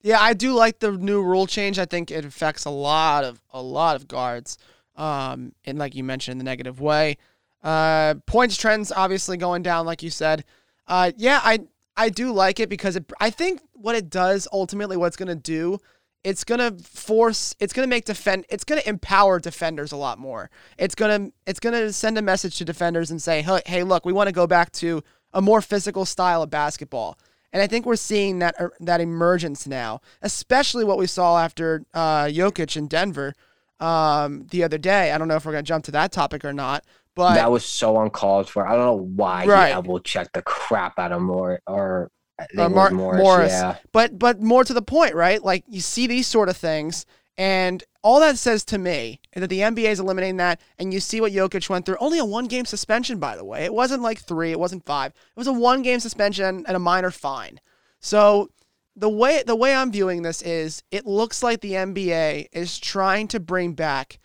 yeah, I do like the new rule change. I think it affects a lot of a lot of guards. Um and like you mentioned in the negative way. Uh points trends obviously going down like you said. Uh yeah, I I do like it because it, I think what it does ultimately, what it's going to do, it's going to force, it's going to make defend, it's going to empower defenders a lot more. It's going to, it's going to send a message to defenders and say, hey, hey, look, we want to go back to a more physical style of basketball. And I think we're seeing that er, that emergence now, especially what we saw after uh, Jokic in Denver um, the other day. I don't know if we're going to jump to that topic or not, but that was so uncalled for. I don't know why right. he elbow checked the crap out of Moore or uh, Mar- Morris. Morris. Yeah. But but more to the point, right? Like you see these sort of things, and all that says to me is that the NBA is eliminating that, and you see what Jokic went through. Only a one game suspension, by the way. It wasn't like three, it wasn't five. It was a one game suspension and a minor fine. So the way the way I'm viewing this is it looks like the NBA is trying to bring back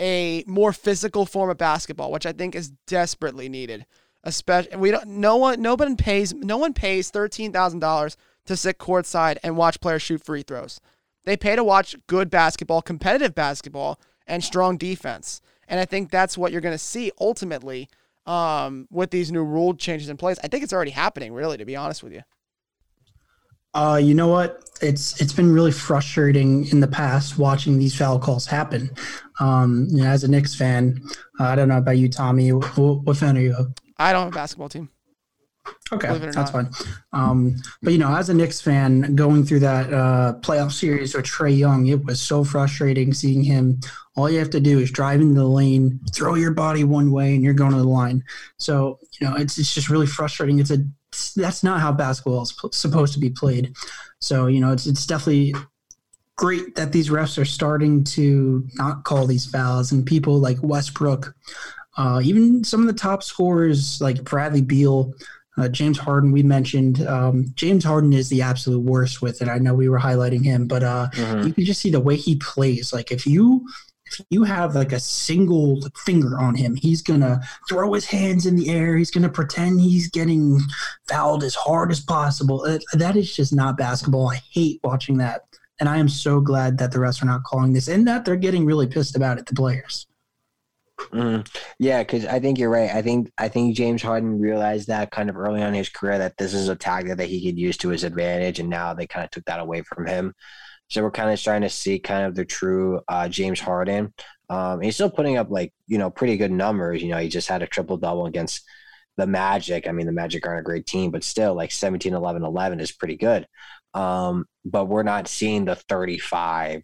a more physical form of basketball, which I think is desperately needed. Especially, we don't. No one, no one pays. No one pays thirteen thousand dollars to sit courtside and watch players shoot free throws. They pay to watch good basketball, competitive basketball, and strong defense. And I think that's what you're going to see ultimately um, with these new rule changes in place. I think it's already happening, really, to be honest with you. Uh, you know what? It's it's been really frustrating in the past watching these foul calls happen. Um, you know, as a Knicks fan, uh, I don't know about you, Tommy. What, what, fan are you? I don't have a basketball team. Okay, that's not. fine. Um, but you know, as a Knicks fan, going through that uh, playoff series with Trae Young, it was so frustrating seeing him. All you have to do is drive into the lane, throw your body one way, and you're going to the line. So you know, it's it's just really frustrating. It's a that's not how basketball is supposed to be played. So you know, it's it's definitely great that these refs are starting to not call these fouls, and people like Westbrook, uh, even some of the top scorers like Bradley Beal. Uh, James Harden, we mentioned. Um, James Harden is the absolute worst with it. I know we were highlighting him, but uh, mm-hmm. you can just see the way he plays. Like if you if you have like a single finger on him, he's gonna throw his hands in the air. He's gonna pretend he's getting fouled as hard as possible. It, that is just not basketball. I hate watching that, and I am so glad that the refs are not calling this and that they're getting really pissed about it. The players. Mm, yeah, because I think you're right. I think I think James Harden realized that kind of early on in his career that this is a tactic that he could use to his advantage, and now they kind of took that away from him. So we're kind of starting to see kind of the true uh, James Harden. Um, he's still putting up like you know pretty good numbers. You know, he just had a triple double against the Magic. I mean, the Magic aren't a great team, but still, like 17, 11, 11 is pretty good. Um, but we're not seeing the 35,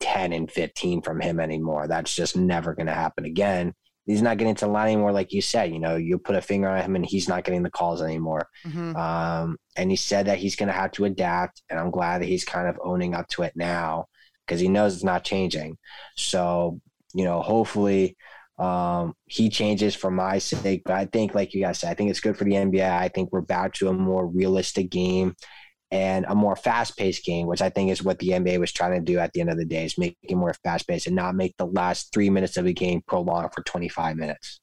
10, and 15 from him anymore. That's just never going to happen again he's not getting to the line anymore. Like you said, you know, you put a finger on him and he's not getting the calls anymore. Mm-hmm. Um, and he said that he's going to have to adapt. And I'm glad that he's kind of owning up to it now because he knows it's not changing. So, you know, hopefully um, he changes for my sake. But I think, like you guys said, I think it's good for the NBA. I think we're back to a more realistic game and a more fast-paced game, which I think is what the NBA was trying to do at the end of the day, is make it more fast-paced and not make the last three minutes of a game prolong for 25 minutes.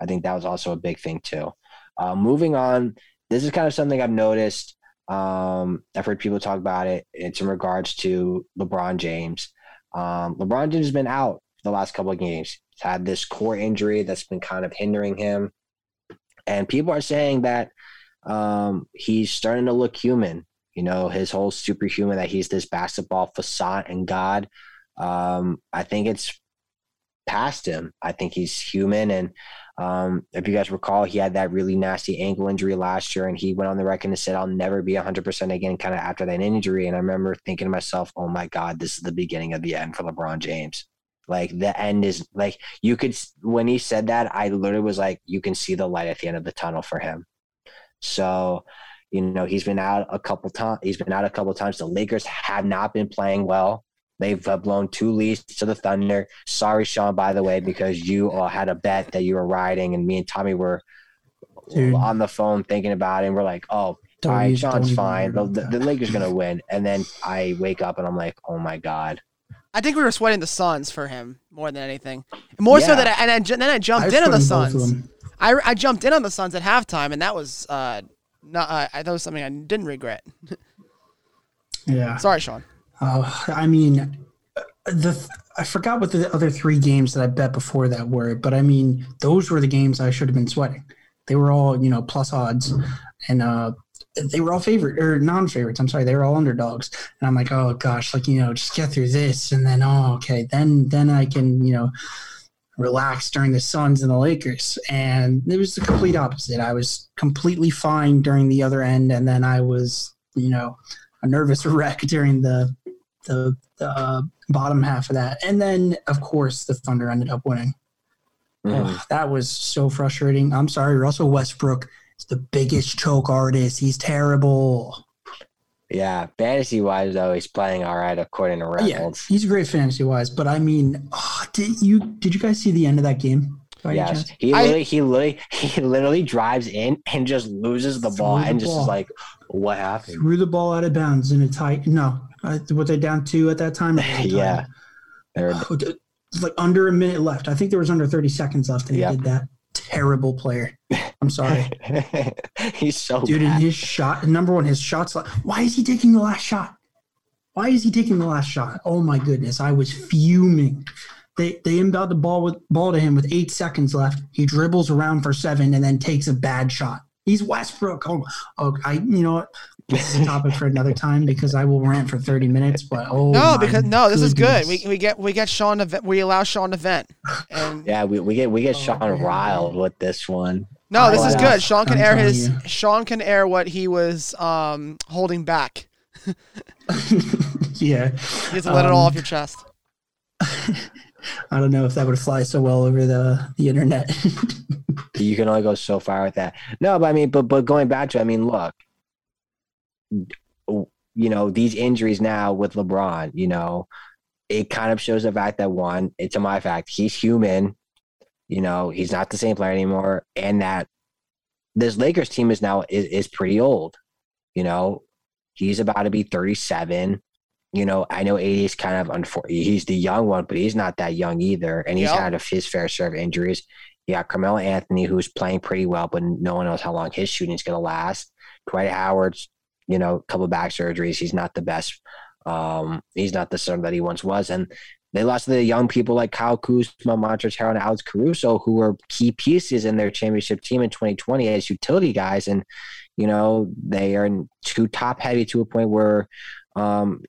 I think that was also a big thing too. Uh, moving on, this is kind of something I've noticed. Um, I've heard people talk about it. It's in regards to LeBron James. Um, LeBron James has been out the last couple of games. He's had this core injury that's been kind of hindering him. And people are saying that um, he's starting to look human. You know, his whole superhuman that he's this basketball facade and God. Um, I think it's past him. I think he's human. And um, if you guys recall, he had that really nasty ankle injury last year, and he went on the record and said, I'll never be 100% again, kind of after that injury. And I remember thinking to myself, oh my God, this is the beginning of the end for LeBron James. Like the end is like you could, when he said that, I literally was like, you can see the light at the end of the tunnel for him. So, you know, he's been out a couple times. He's been out a couple times. The Lakers have not been playing well. They've uh, blown two leads to the Thunder. Sorry, Sean, by the way, because you all had a bet that you were riding, and me and Tommy were Dude. on the phone thinking about it. And we're like, oh, don't all right, Sean's fine. The, the, the Lakers going to win. And then I wake up and I'm like, oh my God. I think we were sweating the Suns for him more than anything. More yeah. so that I, and, I, then I jumped I in on the Suns. I, I jumped in on the Suns at halftime, and that was uh, not. Uh, that was something I didn't regret. yeah. Sorry, Sean. Uh, I mean, the I forgot what the other three games that I bet before that were, but I mean, those were the games I should have been sweating. They were all you know plus odds, and uh, they were all favorite or non-favorites. I'm sorry, they were all underdogs, and I'm like, oh gosh, like you know, just get through this, and then oh okay, then then I can you know relax during the Suns and the Lakers. And it was the complete opposite. I was completely fine during the other end, and then I was, you know, a nervous wreck during the the, the uh, bottom half of that. And then, of course, the Thunder ended up winning. Mm-hmm. Oh, that was so frustrating. I'm sorry, Russell Westbrook is the biggest choke artist. He's terrible. Yeah, fantasy wise though, he's playing all right according to records. Yeah, he's a great fantasy wise, but I mean, oh, did you did you guys see the end of that game? Yes, he literally, I, he literally, he literally drives in and just loses the ball the and just ball. is like, "What happened?" Threw the ball out of bounds in a tight. No, uh, were they down two at that time? yeah, they're oh, like under a minute left. I think there was under thirty seconds left, and yep. he did that. Terrible player. I'm sorry. He's so dude. Bad. His shot, number one, his shots. Why is he taking the last shot? Why is he taking the last shot? Oh my goodness, I was fuming. They they inbound the ball with ball to him with eight seconds left. He dribbles around for seven and then takes a bad shot. He's Westbrook. Oh, oh I you know what? This is a topic for another time because I will rant for thirty minutes. But oh no, because no, this goodness. is good. We, we get we get Sean to we allow Sean to vent. And yeah, we, we get we get oh, Sean man. riled with this one. No, this is good. Sean can I'm air his you. Sean can air what he was um holding back. yeah, you have to let um, it all off your chest. I don't know if that would fly so well over the the internet. you can only go so far with that. No, but I mean, but but going back to, I mean, look, you know, these injuries now with LeBron, you know, it kind of shows the fact that one, it's a my fact, he's human. You know, he's not the same player anymore, and that this Lakers team is now is, is pretty old. You know, he's about to be 37 you know, I know AD is kind of unfortunate. He's the young one, but he's not that young either. And he's yep. had a, his fair share of injuries. You got Carmelo Anthony, who's playing pretty well, but no one knows how long his shooting is going to last. Dwight Howard's, you know, a couple back surgeries. He's not the best. Um, he's not the center that he once was. And they lost the young people like Kyle Kuzma, Montrezl and Alex Caruso, who were key pieces in their championship team in 2020 as utility guys. And, you know, they are too top heavy to a point where um,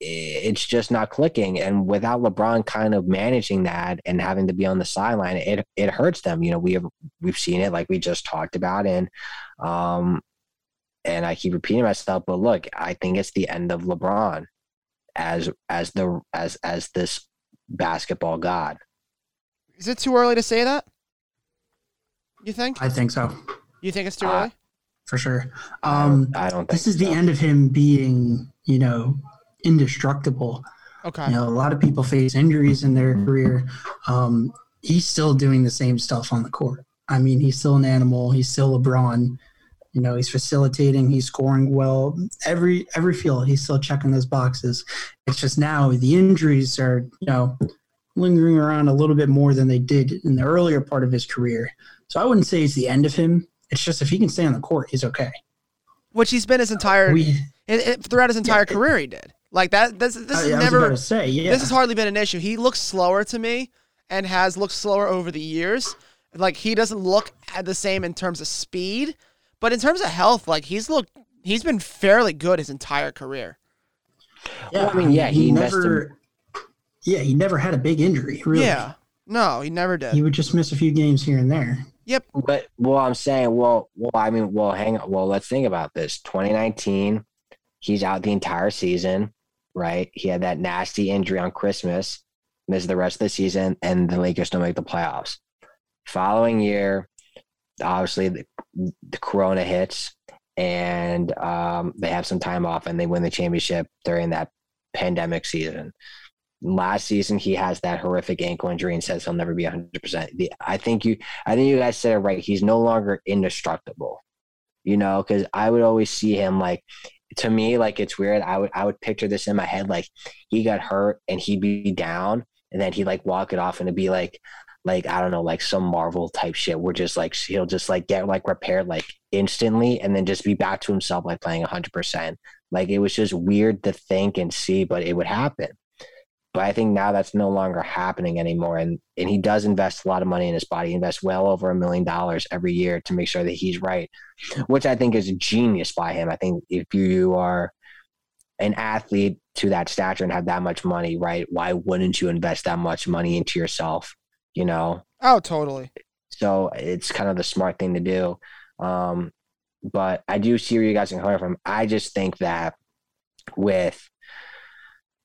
it's just not clicking. And without LeBron kind of managing that and having to be on the sideline, it it hurts them. You know, we have we've seen it like we just talked about, and um, and I keep repeating myself, but look, I think it's the end of LeBron as as the as as this basketball god. Is it too early to say that? You think? I think so. You think it's too uh, early? For sure. Um, I don't, I don't this is so. the end of him being, you know, indestructible. Okay. You know, a lot of people face injuries in their career. Um, he's still doing the same stuff on the court. I mean, he's still an animal. He's still LeBron. You know, he's facilitating. He's scoring well. Every every field, he's still checking those boxes. It's just now the injuries are, you know, lingering around a little bit more than they did in the earlier part of his career. So I wouldn't say it's the end of him. It's just if he can stay on the court, he's okay. Which he's been his entire we, throughout his entire yeah, career. He did. Like that. This this oh, is was never. say, yeah. This has hardly been an issue. He looks slower to me, and has looked slower over the years. Like he doesn't look at the same in terms of speed, but in terms of health, like he's looked. He's been fairly good his entire career. yeah, Well, I mean, yeah, he invested- never. Yeah, he never had a big injury. Really. Yeah. No, he never did. He would just miss a few games here and there. Yep. But well, I'm saying, well, well, I mean, well, hang on. Well, let's think about this. 2019, he's out the entire season, right? He had that nasty injury on Christmas, missed the rest of the season, and the Lakers don't make the playoffs. Following year, obviously the, the Corona hits, and um, they have some time off, and they win the championship during that pandemic season. Last season, he has that horrific ankle injury and says he'll never be 100%. The, I think you, I think you guys said it right. He's no longer indestructible, you know, because I would always see him like, to me, like it's weird. I would, I would picture this in my head, like he got hurt and he'd be down, and then he'd like walk it off, and it'd be like, like I don't know, like some Marvel type shit. Where just like he'll just like get like repaired like instantly, and then just be back to himself, like playing 100%. Like it was just weird to think and see, but it would happen. But I think now that's no longer happening anymore. And and he does invest a lot of money in his body. He invests well over a million dollars every year to make sure that he's right, which I think is genius by him. I think if you are an athlete to that stature and have that much money, right? Why wouldn't you invest that much money into yourself? You know, Oh, totally. so it's kind of the smart thing to do. Um, but I do see where you guys are coming from. I just think that with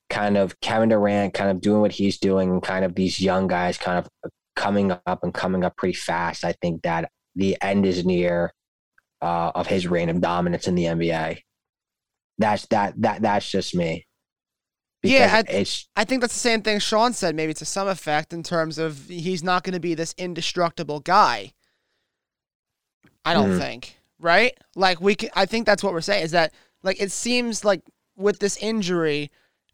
kind of Kevin Durant kind of doing what he's doing and kind of these young guys kind of coming up and coming up pretty fast, I think that the end is near uh, of his reign of dominance in the NBA. That's that that that's just me. Yeah, I- it's I think that's the same thing Sean said, maybe to some effect, in terms of he's not going to be this indestructible guy. I don't Mhm. think, right? Like we, can, I think that's what we're saying is that like it seems like with this injury,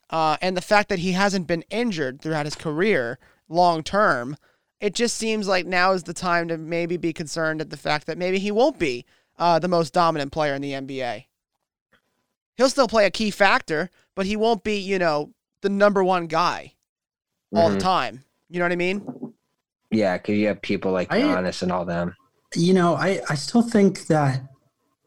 uh, and the fact that he hasn't been injured throughout his career long term, it just seems like now is the time to maybe be concerned at the fact that maybe he won't be uh, the most dominant player in the NBA. He'll still play a key factor, but he won't be, you know, the number one guy all Mhm. the time. You know what I mean? yeah, because you have people like I- Giannis and all them. You know, I, I still think that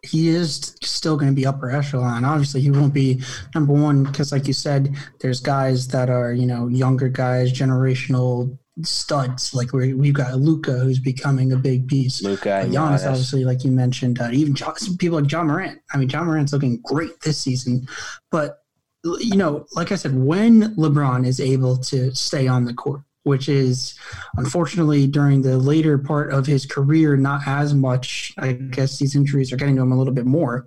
he is still going to be upper echelon. Obviously, he won't be number one because, like you said, there's guys that are you know younger guys, generational studs. Like we we've got Luka, who's becoming a big piece. Luka Giannis, Giannis. obviously, like you mentioned, uh, even John, some people like John Morant. I mean, John Morant's looking great this season, but you know, like I said, when LeBron is able to stay on the court, which is unfortunately during the later part of his career, not as much. I guess these injuries are getting to him a little bit more.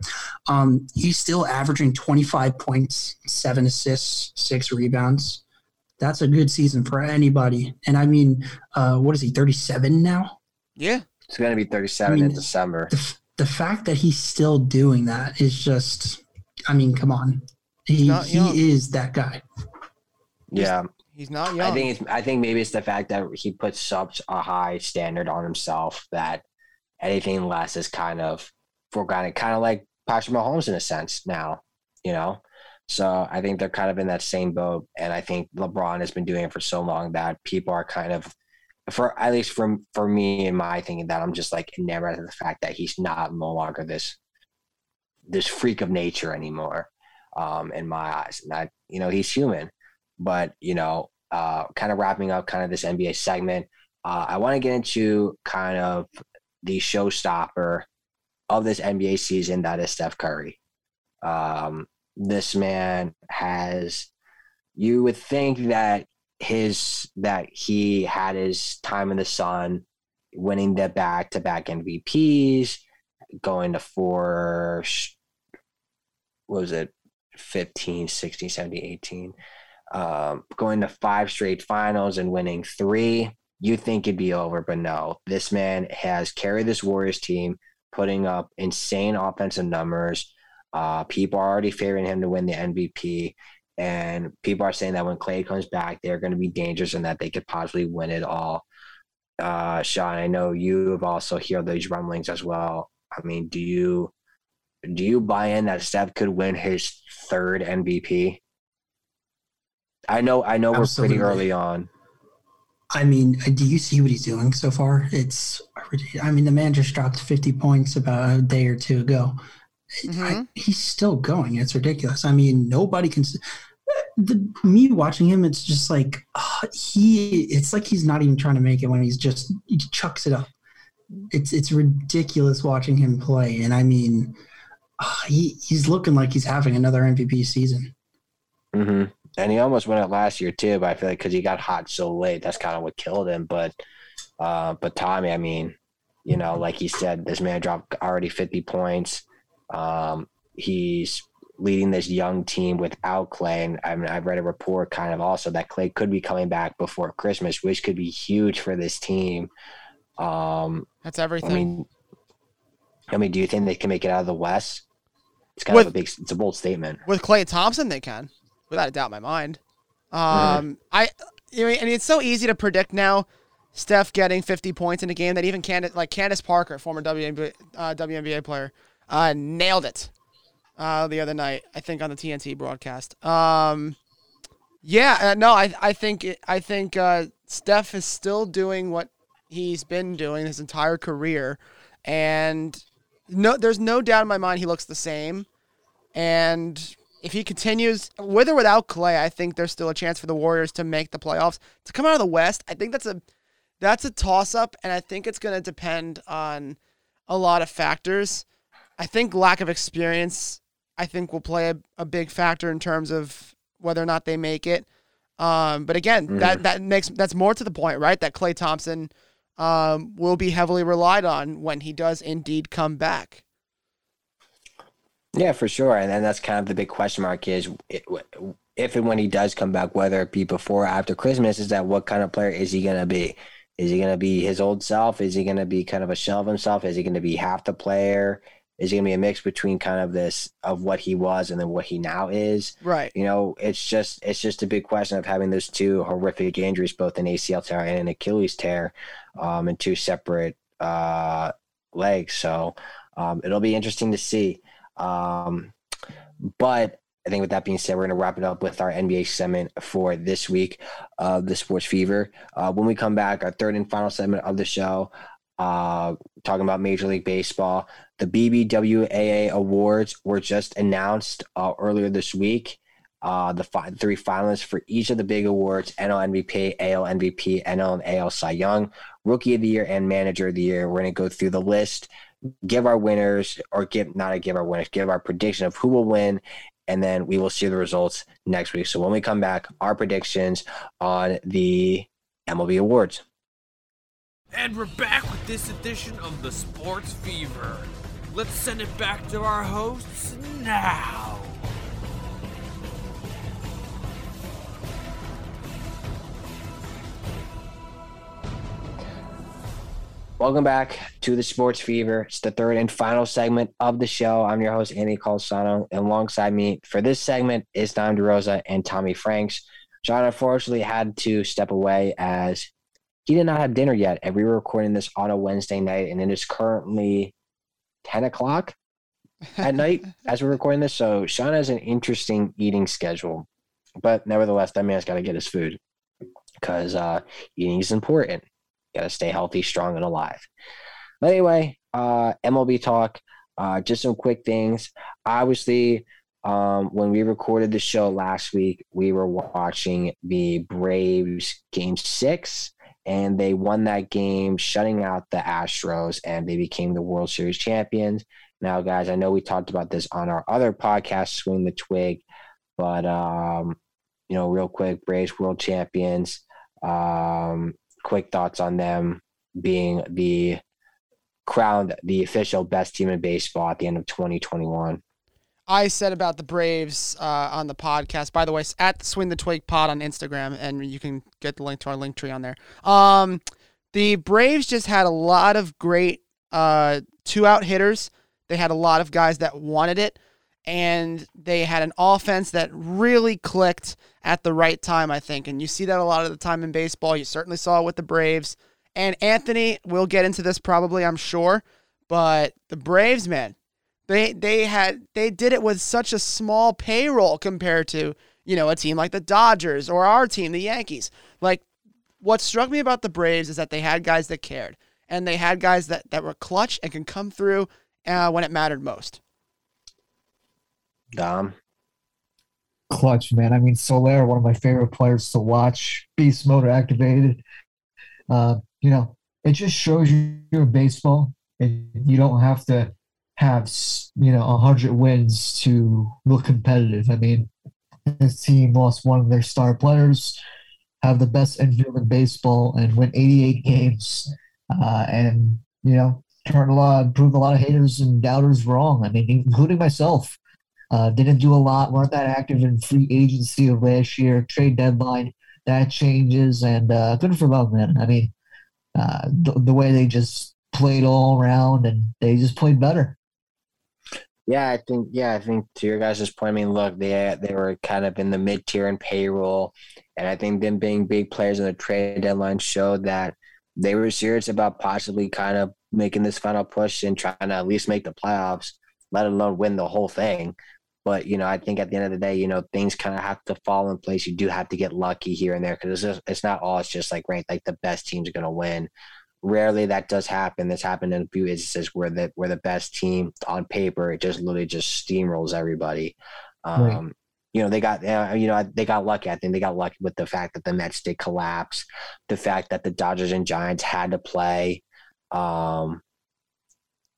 Um, he's still averaging 25 points, seven assists, six rebounds. That's a good season for anybody. And I mean, uh, what is he, 37 now? Yeah. It's going to be 37 I mean, in December. the, the fact that he's still doing that is just i mean come on he, not he is that guy Yeah, He's not young. I think it's. I think maybe it's the fact that he puts such a high standard on himself that anything less is kind of forgotten. Kind of like Patrick Mahomes in a sense now, you know. So I think they're kind of in that same boat, and I think LeBron has been doing it for so long that people are kind of, for at least from for me and my thinking that I'm just like enamored of the fact that he's not no longer this this freak of nature anymore, um, in my eyes, and that you know he's human but you know, uh, kind of wrapping up kind of this NBA segment, uh, I want to get into kind of the showstopper of this NBA season that is Steph Curry. Um, this man has, you would think that his that he had his time in the sun, winning the back to back MVPs, going to four, what was it, 15, 16, 17, 18 um, going to five straight finals and winning three, you think it'd be over, but no. This man has carried this Warriors team, putting up insane offensive numbers. Uh, people are already favoring him to win the MVP, and people are saying that when Klay comes back, they're going to be dangerous and that they could possibly win it all. Uh, Sean, I know you have also heard those rumblings as well. I mean, do you do you buy in that Steph could win his third MVP? I know. I know Absolutely. we're pretty early on. I mean, do you see what he's doing so far? It's, I mean, the man just dropped 50 points about a day or two ago. Mhm. I, he's still going. It's ridiculous. I mean, nobody can. s- The, me watching him, it's just like uh, he. It's like he's not even trying to make it when he's just he chucks it up. It's it's ridiculous watching him play, and I mean, uh, he he's looking like he's having another MVP season. Mm-hmm. And he almost won it last year too, but I feel like because he got hot so late, that's kind of what killed him. But, uh, but Tommy, I mean, you know, like he said, this man dropped already fifty points. Um, he's leading this young team without Klay, and I mean, I've read a report kind of also that Klay could be coming back before Christmas, which could be huge for this team. Um, That's I everything. mean, I mean, do you think they can make it out of the West? It's kind of a big, it's a bold statement. With Klay Thompson, they can, without a doubt in my mind. Um, Mm-hmm. I, you know, and it's so easy to predict now. Steph getting 50 points in a game that even Candace, like Candace Parker, former WNBA, uh, WNBA player, uh, nailed it uh, the other night. I think on the TNT broadcast. Um, yeah, uh, no, I, I think, it, I think uh, Steph is still doing what he's been doing his entire career, and no, there's no doubt in my mind he looks the same. And if he continues with or without Klay, I think there's still a chance for the Warriors to make the playoffs. To come out of the West, I think that's a that's a toss up, and I think it's going to depend on a lot of factors. I think lack of experience, I think, will play a, a big factor in terms of whether or not they make it. Um, but again, that that makes that's more to the point, right? That Klay Thompson um, will be heavily relied on when he does indeed come back. Yeah, for sure. And then that's kind of the big question mark is it- if and when he does come back, whether it be before or after Christmas, is that what kind of player is he going to be? Is he going to be his old self? Is he going to be kind of a shell of himself? Is he going to be half the player? Is he going to be a mix between kind of this of what he was and then what he now is? Right. You know, it's just it's just a big question of having those two horrific injuries, both an ACL tear and an Achilles tear, um, in two separate uh, legs. So um, it'll be interesting to see. Um, but I think with that being said, we're going to wrap it up with our NBA segment for this week of the Sports Fever. Uh, when we come back, our third and final segment of the show, uh, talking about Major League Baseball. The BBWAA awards were just announced uh, earlier this week. Uh, the fi- three finalists for each of the big awards NL MVP, AL MVP, NL and AL Cy Young, Rookie of the Year, and Manager of the Year. We're going to go through the list, give our winners, or give not a give our winners, give our prediction of who will win, and then we will see the results next week. So when we come back, our predictions on the MLB awards. And we're back with this edition of the Sports Fever. Let's send it back to our hosts now. Welcome back to the Sports Fever. It's the third and final segment of the show. I'm your host, Andy Colsano. And alongside me for this segment is Dom DeRosa and Tommy Franks. John unfortunately had to step away as he did not have dinner yet. And we were recording this on a Wednesday night, and it is currently 10 o'clock at night as we're recording this. So Sean has an interesting eating schedule. But nevertheless, that man's got to get his food because uh, eating is important. Got to stay healthy, strong, and alive. But anyway, uh, MLB talk. Uh, just some quick things. Obviously, um, when we recorded the show last week, we were watching the Braves game six, and they won that game, shutting out the Astros, and they became the World Series champions. Now, guys, I know we talked about this on our other podcast, Swing the Twig, but um, you know, real quick, Braves World Champions. Um, quick thoughts on them being the crowned the official best team in baseball at the end of 2021. I said about the Braves uh, on the podcast. By the way, at Swing the Twig Pod on Instagram, and you can get the link to our link tree on there. Um, the Braves just had a lot of great uh, two out hitters. They had a lot of guys that wanted it, and they had an offense that really clicked at the right time, I think. And you see that a lot of the time in baseball. You certainly saw it with the Braves. And Anthony, we'll get into this probably, I'm sure. But the Braves, man, they they had they did it with such a small payroll compared to you know, a team like the Dodgers or our team, the Yankees. Like, what struck me about the Braves is that they had guys that cared and they had guys that, that were clutch and can come through uh, when it mattered most. Dom. Clutch, man. I mean, Soler, one of my favorite players to watch, beast motor activated. Uh, you know, it just shows you you're baseball and you don't have to have, you know, 100 wins to look competitive. I mean, this team lost one of their star players, have the best infield in baseball, and win 88 games. Uh, and, you know, turned a lot, proved a lot of haters and doubters wrong. I mean, including myself. Uh, didn't do a lot, weren't that active in free agency of last year, trade deadline. That changes, and uh, good for them, man. I mean, uh, the, the way they just played all around and they just played better. Yeah, I think yeah, I think to your guys' point, I mean, look, they they were kind of in the mid tier in payroll, and I think them being big players in the trade deadline showed that they were serious about possibly kind of making this final push and trying to at least make the playoffs, let alone win the whole thing. But you know, I think at the end of the day, you know, things kind of have to fall in place. You do have to get lucky here and there because it's, it's not all. It's just like right, like the best teams are going to win. Rarely that does happen. This happened in a few instances where the where the best team on paper it just literally just steamrolls everybody. Um, right. You know they got uh, you know they got lucky. I think they got lucky with the fact that the Mets did collapse, the fact that the Dodgers and Giants had to play. Um,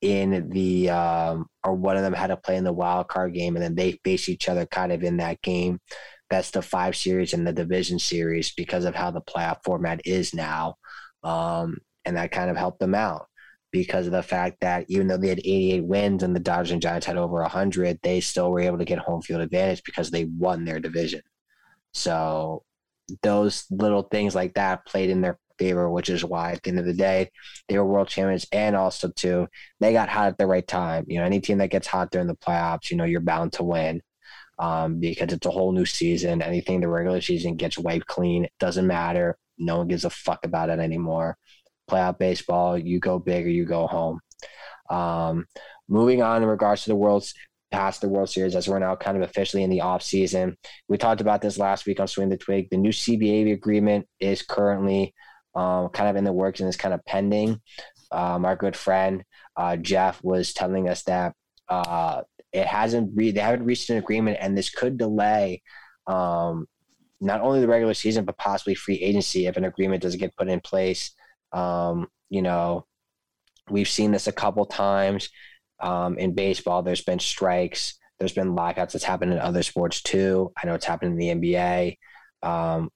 in the um, or one of them had to play in the wild card game, and then they face each other kind of in that game, best of five series in the division series because of how the playoff format is now, um, and that kind of helped them out because of the fact that even though they had 88 wins and the Dodgers and Giants had over 100, they still were able to get home field advantage because they won their division. So those little things like that played in their favor, which is why at the end of the day, they were world champions. And also, too, they got hot at the right time. You know, any team that gets hot during the playoffs, you know, you're bound to win um, because it's a whole new season. Anything the regular season gets wiped clean. It doesn't matter. No one gives a fuck about it anymore. Playoff baseball, you go big or you go home. Um, moving on in regards to the World's past the World Series as we're now kind of officially in the off season. We talked about this last week on Swing the Twig. The new CBA agreement is currently um, kind of in the works and is kind of pending. Um, our good friend uh, Jeff was telling us that uh, it hasn't re- they haven't reached an agreement, and this could delay um, not only the regular season but possibly free agency if an agreement doesn't get put in place. Um, you know, we've seen this a couple times um, in baseball. There's been strikes. There's been lockouts. It's happened in other sports too. I know it's happened in the NBA. Um,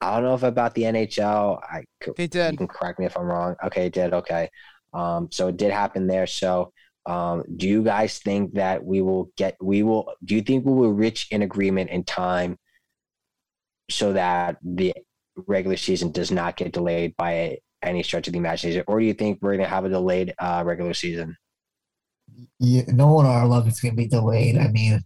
I don't know if about the NHL. I they did. You can correct me if I'm wrong. Okay, it did. Okay, um, so it did happen there. So, um, do you guys think that we will get? We will. Do you think we will reach an agreement in time so that the regular season does not get delayed by any stretch of the imagination, or do you think we're going to have a delayed uh, regular season? Yeah, no one on our level is going to be delayed. I mean,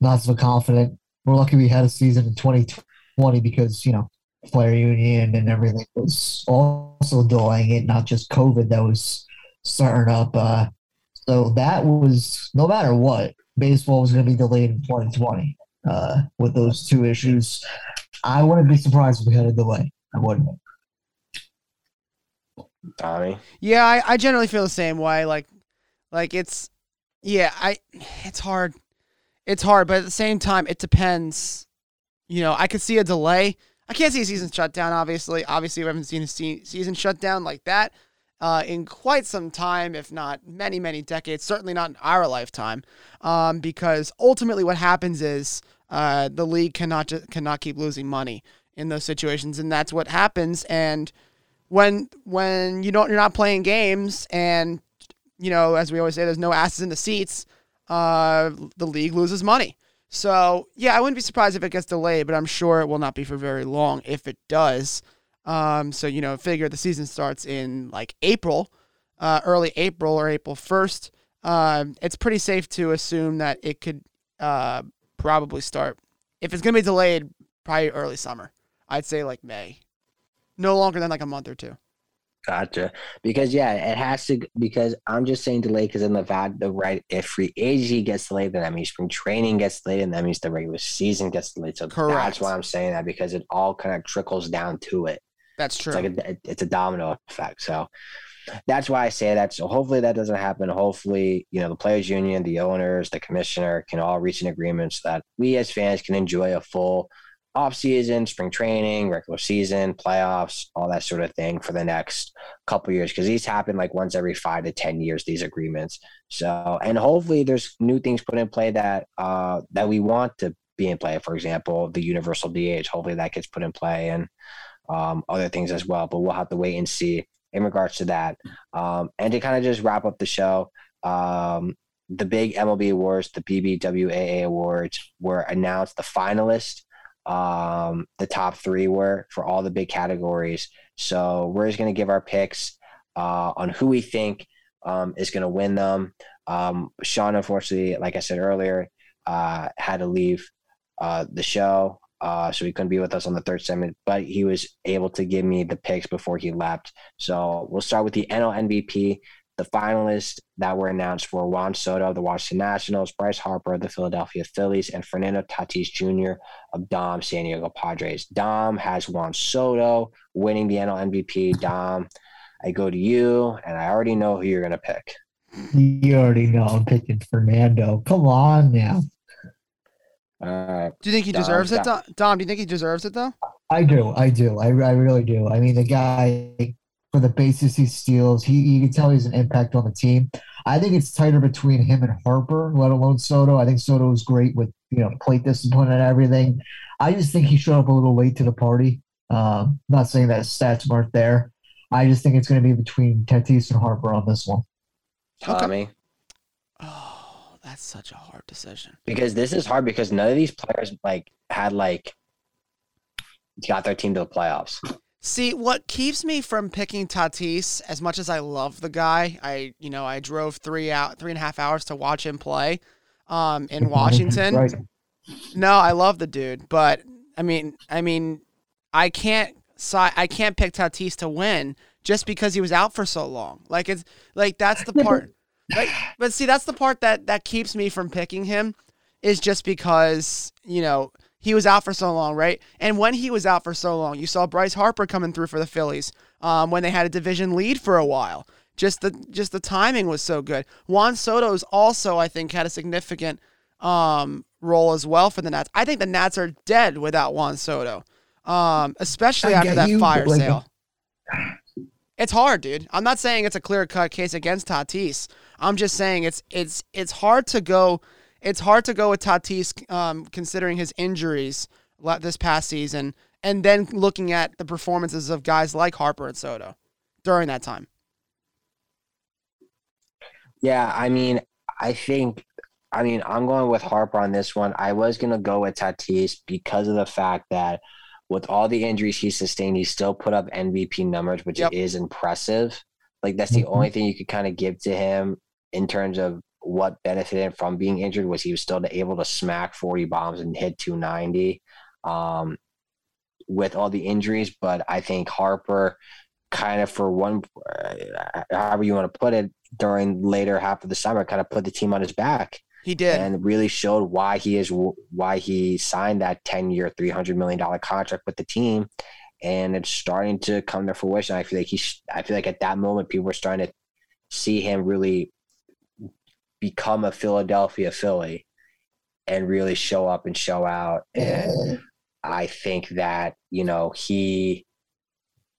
not so confident. We're lucky we had a season in 2020 20 because, you know, player union and everything was also delaying it, not just COVID that was starting up. Uh, so that was, no matter what, baseball was going to be delayed in 2020 uh, with those two issues. I wouldn't be surprised if we had a delay. I wouldn't. Tommy? Yeah, I, I generally feel the same way. Like, like it's, yeah, I, it's hard. It's hard, but at the same time, it depends you know, I could see a delay. I can't see a season shut down, obviously. Obviously, we haven't seen a season shut down like that uh, in quite some time, if not many, many decades. Certainly not in our lifetime, um, because ultimately what happens is uh, the league cannot just, cannot keep losing money in those situations, and that's what happens. And when when you don't you're not playing games, and you know, as we always say, there's no asses in the seats. Uh, the league loses money. So, yeah, I wouldn't be surprised if it gets delayed, but I'm sure it will not be for very long if it does. Um, so, you know, figure the season starts in like April, uh, early April or April 1st. Uh, it's pretty safe to assume that it could uh, probably start, if it's going to be delayed, probably early summer. I'd say like May. No longer than like a month or two. Gotcha. Because yeah, it has to. Because I'm just saying delay because in the fact the right if free agency gets delayed, then that means spring training gets delayed, and that means the regular season gets delayed. So Correct. that's why I'm saying that because it all kind of trickles down to it. That's true. It's like a, it's a domino effect. So that's why I say that. So hopefully that doesn't happen. Hopefully, you know, the players union, the owners, the commissioner can all reach an agreement so that we as fans can enjoy a full off season, spring training, regular season, playoffs, all that sort of thing for the next couple years. Cause these happen like once every five to 10 years, these agreements. So, and hopefully there's new things put in play that, uh, that we want to be in play. For example, the universal DH, hopefully that gets put in play and, um, other things as well, but we'll have to wait and see in regards to that. Um, and to kind of just wrap up the show, um, the big MLB awards, the BBWAA awards were announced. The finalists, um, the top three were for all the big categories. So we're just going to give our picks uh, on who we think um, is going to win them. Um, Sean, unfortunately, like I said earlier, uh, had to leave uh, the show. Uh, so he couldn't be with us on the third segment, but he was able to give me the picks before he left. So we'll start with the NL MVP. The finalists that were announced were Juan Soto of the Washington Nationals, Bryce Harper of the Philadelphia Phillies, and Fernando Tatis Jr. of Dom San Diego Padres. Dom has Juan Soto winning the NL MVP. Dom, I go to you, and I already know who you're going to pick. You already know I'm picking Fernando. Come on now. All right. do you think he Dom, deserves it, Dom. Dom? Dom, do you think he deserves it though? I do. I do. I, I really do. I mean, the guy for the bases he steals, he you can tell he's an impact on the team. I think it's tighter between him and Harper, let alone Soto. I think Soto is great with you know plate discipline and everything. I just think he showed up a little late to the party. Um, not saying that his stats weren't there. I just think it's going to be between Tatis and Harper on this one. Tommy. Oh, that's such a hard decision. because this is hard because none of these players like had like got their team to the playoffs. See, what keeps me from picking Tatis, as much as I love the guy, I you know I drove three out three and a half hours to watch him play, um, in Washington. Right. No, I love the dude, but I mean, I mean, I can't I can't pick Tatis to win just because he was out for so long. Like it's like that's the part. Like, but see, that's the part that that keeps me from picking him is just because you know he was out for so long, right? And when he was out for so long, you saw Bryce Harper coming through for the Phillies um, when they had a division lead for a while. Just the just the timing was so good. Juan Soto's also, I think, had a significant um, role as well for the Nats. I think the Nats are dead without Juan Soto, um, especially after that you, fire like, sale. It's hard, dude. I'm not saying it's a clear cut case against Tatis. I'm just saying it's it's it's hard to go. It's hard to go with Tatis, um, considering his injuries this past season, and then looking at the performances of guys like Harper and Soto during that time. Yeah, I mean, I think, I mean, I'm going with Harper on this one. I was going to go with Tatis because of the fact that with all the injuries he sustained, he still put up MVP numbers, which Yep. is impressive. Like, that's the Mhm. only thing you could kind of give to him in terms of what benefited from being injured was he was still able to smack 40 bombs and hit 290 um, with all the injuries. But I think Harper, kind of for one, uh, however you want to put it, during later half of the summer, kind of put the team on his back He did. and really showed why he is why he signed that 10 year 300 million dollar contract with the team and it's starting to come to fruition i feel like he's i feel like at that moment people were starting to see him really become a philadelphia philly and really show up and show out and i think that you know he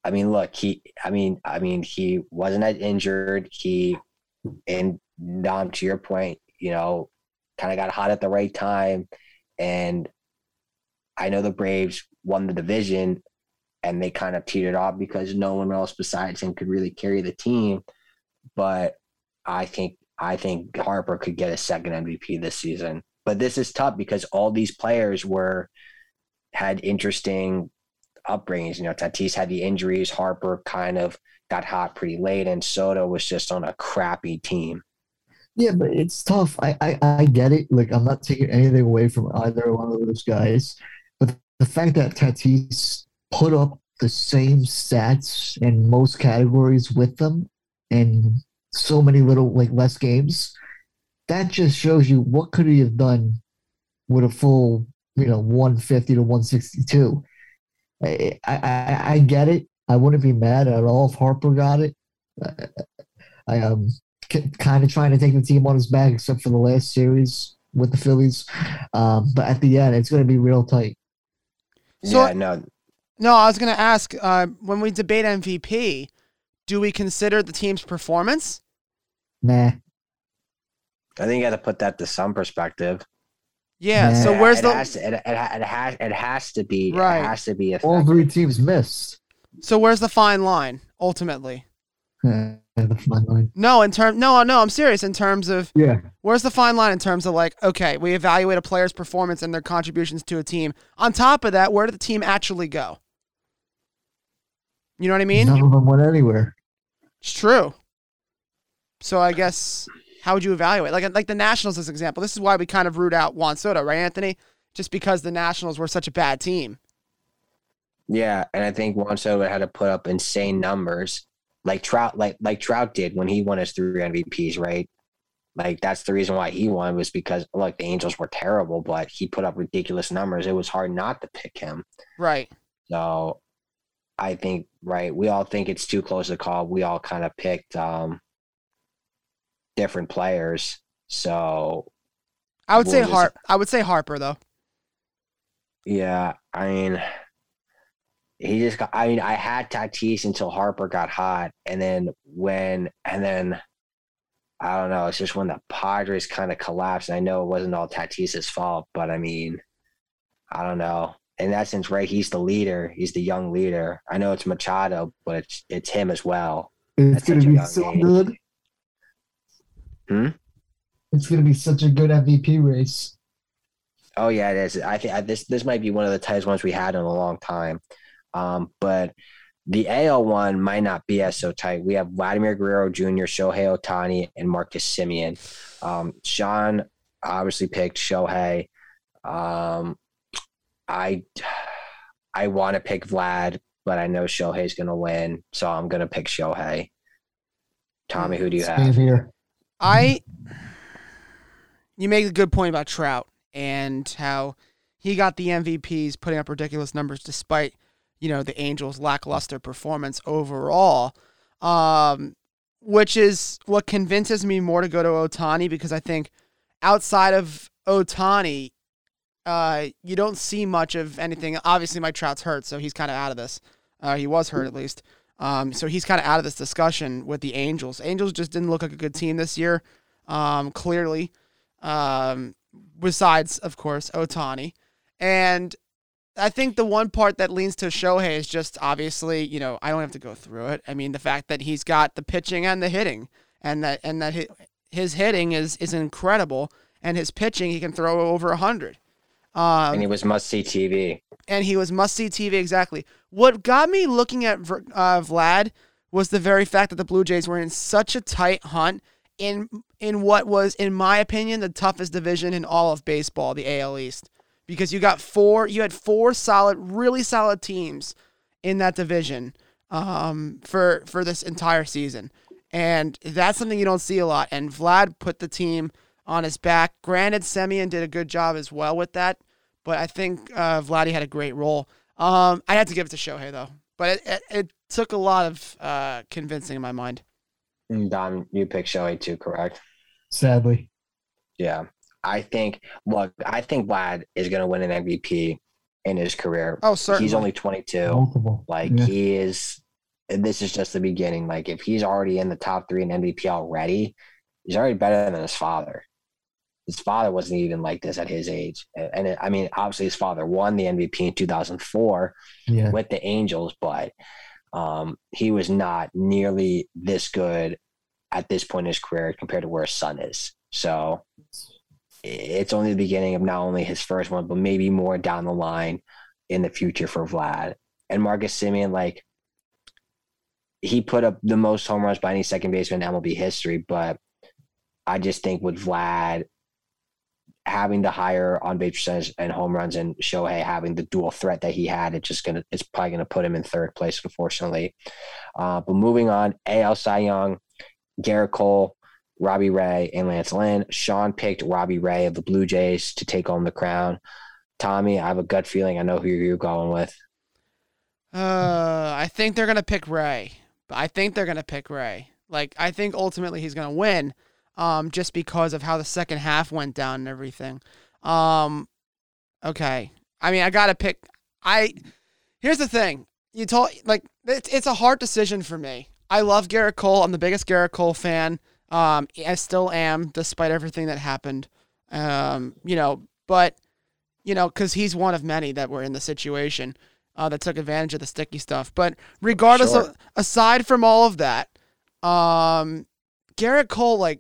i mean look he i mean i mean he wasn't as injured he and Dom, to your point, you know, kind of got hot at the right time. And I know the Braves won the division and they kind of teetered off because no one else besides him could really carry the team. But I think I think Harper could get a second MVP this season. But this is tough because all these players were had interesting upbringings. You know, Tatis had the injuries. Harper kind of got hot pretty late, and Soto was just on a crappy team. Yeah, but it's tough. I, I I get it. Like I'm not taking anything away from either one of those guys, but the fact that Tatis put up the same stats in most categories with them and so many little like less games, that just shows you what could he have done with a full, you know, 150 to 162. I, I, I get it. I wouldn't be mad at all if Harper got it. I, I am kind of trying to take the team on his back, except for the last series with the Phillies. Um, but at the end, it's going to be real tight. So- yeah, no, No, I was going to ask uh, when we debate MVP, do we consider the team's performance? Nah. I think you got to put that to some perspective. Yeah. Yeah, So where's it the Has to, it, it, it has it has to be Right. It has to be All three teams missed. so where's the fine line ultimately? Uh, the fine line. No, in term no, no, I'm serious in terms of Yeah. where's the fine line in terms of like okay, we evaluate a player's performance and their contributions to a team. On top of that, where did the team actually go? You know what I mean? None of them went anywhere. It's true. So I guess how would you evaluate? Like like the Nationals as an example. This is why we kind of root out Juan Soto, right, Anthony? Just because the Nationals were such a bad team. Yeah, and I think Juan Soto had to put up insane numbers, like Trout, like like Trout did when he won his three MVPs, right? Like that's the reason why he won was because like the Angels were terrible, but he put up ridiculous numbers. It was hard not to pick him. Right. So I think right, we all think it's too close to call. We all kind of picked um different players. So I would say Well, this- Harp I would say Harper though. yeah, I mean he just got I mean, I had Tatis until Harper got hot and then when and then I don't know, it's just when the Padres kind of collapsed. I know it wasn't all Tatis's fault, but I mean, I don't know. In that sense, right, he's the leader. He's the young leader. I know it's Machado, but it's it's him as well. It's gonna be so age. good. Hmm? It's going to be such a good MVP race. Oh yeah, it is. I think this this might be one of the tightest ones we had in a long time. Um, but the AL one might not be as so tight. We have Vladimir Guerrero Jr., Shohei Ohtani, and Marcus Semien. Um, Sean obviously picked Shohei. Um, I I want to pick Vlad, but I know Shohei's going to win, so I'm going to pick Shohei. Tommy, who do you Same have? here. I you make a good point about Trout and how he got the MVPs putting up ridiculous numbers despite, you know, the Angels lackluster performance overall. Um which is what convinces me more to go to Ohtani because I think outside of Ohtani, uh, you don't see much of anything. Obviously, Mike Trout's hurt, so he's kind of out of this. Uh, he was hurt at least. Um, so he's kind of out of this discussion with the Angels. Angels just didn't look like a good team this year, um, clearly. Um, besides, of course, Ohtani. And I think the one part that leans to Shohei is just obviously, you know, I don't have to go through it. I mean, the fact that he's got the pitching and the hitting, and that and that his hitting is is incredible, and his pitching he can throw over a hundred. Um, And he was must see TV. and he was must see TV exactly. What got me looking at uh, Vlad was the very fact that the Blue Jays were in such a tight hunt in in what was, in my opinion, the toughest division in all of baseball, the AL East, because you got four, you had four solid, really solid teams in that division um, for for this entire season, and that's something you don't see a lot. And Vlad put the team on his back. Granted, Semien did a good job as well with that, but I think uh, Vladdy had a great role. Um, I had to give it to Shohei though, but it, it, it took a lot of uh, convincing in my mind. And Dom, you picked Shohei too, correct? Sadly. Yeah. I think look, I think Vlad is gonna win an MVP in his career. Oh, certainly. He's only twenty two. Multiple. Like Yeah. he is this is just the beginning. Like if he's already in the top three in MVP already, he's already better than his father. His father wasn't even like this at his age. And, and it, I mean, obviously his father won the MVP in 2004 Yeah. with the Angels, but um, he was not nearly this good at this point in his career compared to where his son is. So it's only the beginning of not only his first one, but maybe more down the line in the future for Vlad. And Marcus Semien, like, he put up the most home runs by any second baseman in MLB history, but I just think with Vlad, having the higher on base percentage and home runs and Shohei having the dual threat that he had, it's just gonna it's probably gonna put him in third place, unfortunately. Uh, but moving on, AL Cy Young, Gerrit Cole, Robbie Ray, and Lance Lynn. Sean picked Robbie Ray of the Blue Jays to take home the crown. Tommy, I have a gut feeling I know who you're going with. Uh, I think they're gonna pick Ray. I think they're gonna pick Ray. Like I think ultimately he's gonna win, um, just because of how the second half went down and everything. Um, okay. I mean, I gotta pick. I here's the thing. You told like it's it's a hard decision for me. I love Gerrit Cole. I'm the biggest Gerrit Cole fan. Um, I still am, despite everything that happened. Um, you know, but you know, because he's one of many that were in the situation uh, that took advantage of the sticky stuff. But regardless Sure. of, aside from all of that, um, Gerrit Cole, like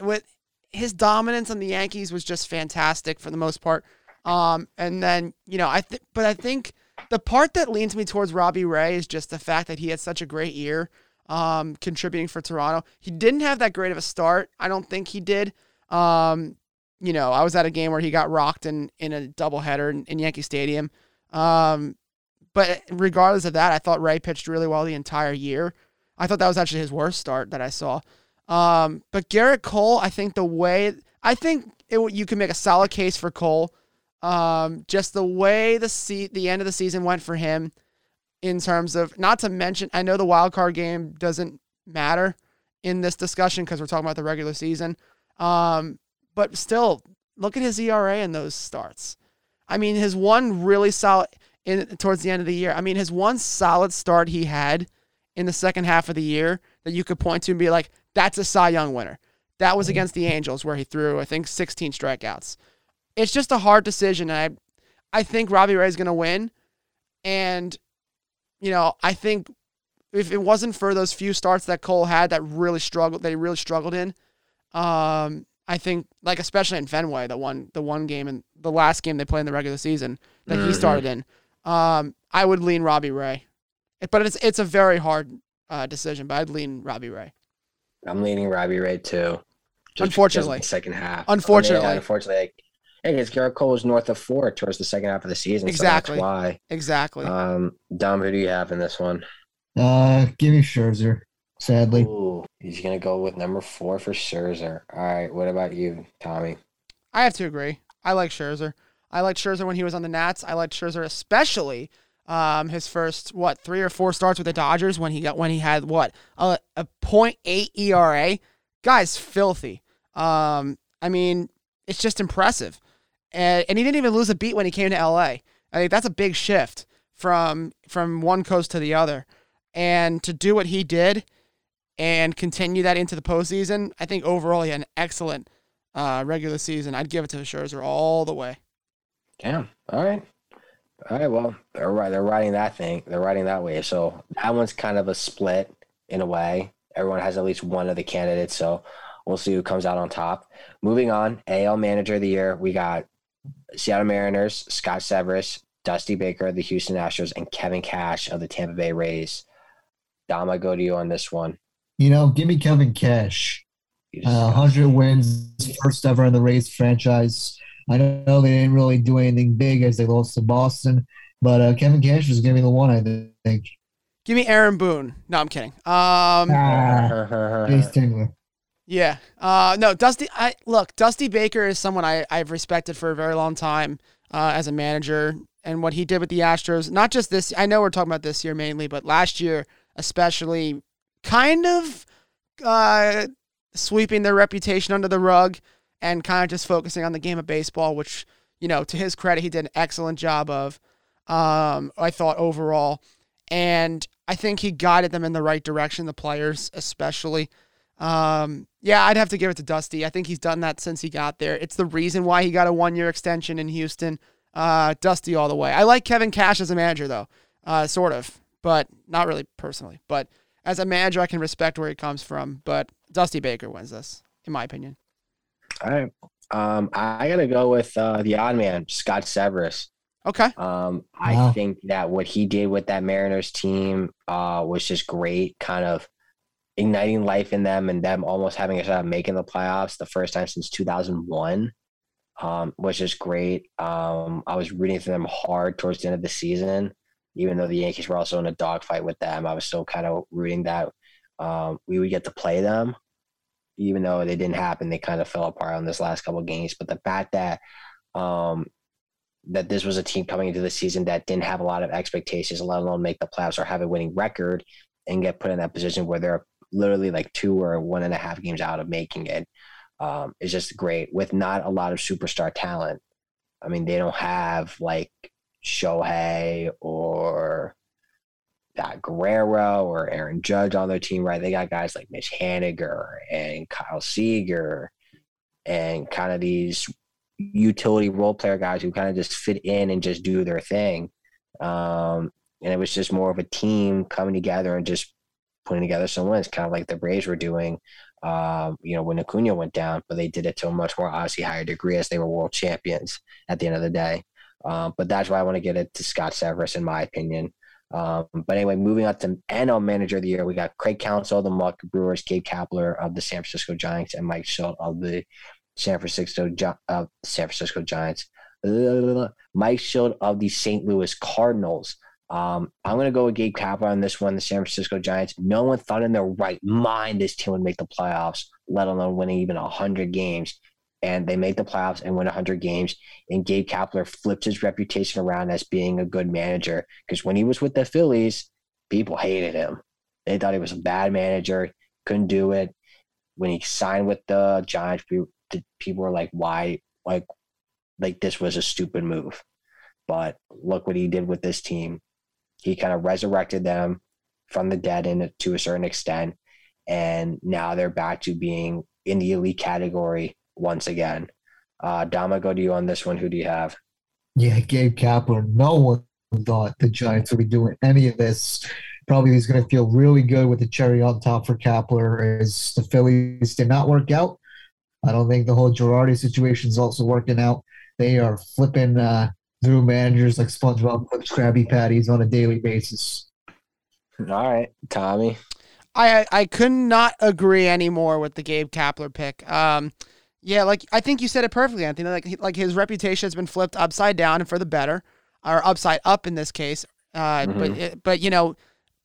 with his dominance on the Yankees was just fantastic for the most part. Um, and then you know, I think, but I think the part that leans me towards Robbie Ray is just the fact that he had such a great year, um, contributing for Toronto. He didn't have that great of a start. I don't think he did. Um, you know, I was at a game where he got rocked in in a doubleheader in, in Yankee Stadium. Um, but regardless of that, I thought Ray pitched really well the entire year. I thought that was actually his worst start that I saw. Um, but Gerrit Cole, I think the way I think it, you can make a solid case for Cole. Um, just the way the se- the end of the season went for him, in terms of not to mention, I know the wild card game doesn't matter in this discussion because we're talking about the regular season. Um, but still, look at his ERA in those starts. I mean, his one really solid in towards the end of the year. I mean, his one solid start he had in the second half of the year that you could point to and be like, that's a Cy Young winner. That was against the Angels where he threw, I think, 16 strikeouts. It's just a hard decision. And I, I think Robbie Ray is going to win. And, you know, I think if it wasn't for those few starts that Cole had that really struggled, that he really struggled in, um, I think, like especially in Fenway, the one, the one game and the last game they played in the regular season that he Mhm. started in, um, I would lean Robbie Ray. But it's it's a very hard uh, decision. But I'd lean Robbie Ray. I'm leaning Robbie Ray too. just Unfortunately. the second half. Unfortunately. I mean, unfortunately, like, yeah, because Gerrit Cole was north of four towards the second half of the season. Exactly. So that's why. Exactly. Um, Dom, who do you have in this one? Uh, give me Scherzer. Sadly, Ooh, he's gonna go with number four for Scherzer. All right, what about you, Tommy? I have to agree. I like Scherzer. I liked Scherzer when he was on the Nats. I liked Scherzer especially um, his first what three or four starts with the Dodgers when he got when he had what a a .8 ERA. Guy's filthy. Um, I mean, it's just impressive, and and he didn't even lose a beat when he came to LA. I think that's a big shift from from one coast to the other, and to do what he did and continue that into the postseason, I think overall he had an excellent uh, regular season. I'd give it to Scherzer all the way. Damn. All right. All right. Well, they're right. They're riding that thing. They're riding that way. So that one's kind of a split in a way. Everyone has at least one of the candidates. So we'll see who comes out on top. Moving on, AL Manager of the Year, we got Seattle Mariners, Scott Servais, Dusty Baker of the Houston Astros, and Kevin Cash of the Tampa Bay Rays. Dom, I go to you on this one. you know, give me Kevin Cash. Uh, 100 wins, first ever in the Rays franchise. I know they didn't really do anything big as they lost to Boston, but uh, Kevin Cash was going to be the one, I think. Give me Aaron Boone. No, I'm kidding. Um, Ah, yeah. Uh, no, Dusty. I look. Dusty Baker is someone I I've respected for a very long time uh, as a manager, and what he did with the Astros. Not just this. I know we're talking about this year mainly, but last year especially, kind of uh, sweeping their reputation under the rug and kind of just focusing on the game of baseball, which you know, to his credit, he did an excellent job of. Um, I thought overall, and I think he guided them in the right direction. The players, especially. Um, yeah, I'd have to give it to Dusty. I think he's done that since he got there. It's the reason why he got a one-year extension in Houston. Uh, Dusty all the way. I like Kevin Cash as a manager though, uh, sort of, but not really personally. But as a manager, I can respect where he comes from. But Dusty Baker wins this, in my opinion. All right. Um, I got to go with uh, the odd man, Scott Servais. Okay. Um, I Wow. think that what he did with that Mariners team uh, was just great, kind of igniting life in them and them almost having a shot at making the playoffs the first time since 2001. um, was just great. Um, I was rooting for them hard towards the end of the season, even though the Yankees were also in a dogfight with them. I was still kind of rooting that um, we would get to play them, even though they didn't happen. They kind of fell apart on this last couple games. But the fact that um, that this was a team coming into the season that didn't have a lot of expectations, let alone make the playoffs or have a winning record, and get put in that position where they're literally like two or one and a half games out of making it um, is just great with not a lot of superstar talent. I mean, they don't have like Shohei or that Guerrero or Aaron Judge on their team, right? They got guys like Mitch Haniger and Kyle Seager and kind of these utility role player guys who kind of just fit in and just do their thing. Um, and it was just more of a team coming together and just putting together some wins, kind of like the Braves were doing, um, you know, when Acuna went down, but they did it to a much more obviously higher degree as they were world champions at the end of the day. Um, but that's why I want to get it to Scott Servais, in my opinion. Um, but anyway, moving on to NL Manager of the Year, we got Craig Counsell, the Milwaukee Brewers, Gabe Kapler of the San Francisco Giants, and Mike Shildt of the San Francisco uh, San Francisco Giants. Mike Shildt of the St. Louis Cardinals. Um, I'm going to go with Gabe Kapler on this one, the San Francisco Giants. No one thought in their right mind this team would make the playoffs, let alone winning even 100 games. And they make the playoffs and win 100 games. And Gabe Kapler flipped his reputation around as being a good manager because when he was with the Phillies, people hated him. They thought he was a bad manager, couldn't do it. When he signed with the Giants, people were like, why? Like, like this was a stupid move. But look what he did with this team he kind of resurrected them from the dead in to a certain extent, and now they're back to being in the elite category once again. Uh, Dama, go to you on this one. Who do you have? Yeah, Gabe Kapler. No one thought the Giants would be doing any of this. Probably he's going to feel really good with the cherry on top for Kapler as the Phillies did not work out. I don't think the whole Girardi situation is also working out. They are flipping uh, through managers like SpongeBob flips Krabby Patties on a daily basis. All right, Tommy. I I could not agree anymore with the Gabe Kapler pick. Um, yeah, like I think you said it perfectly, Anthony. Like like his reputation has been flipped upside down and for the better, or upside up in this case. Uh, mm-hmm. but but you know,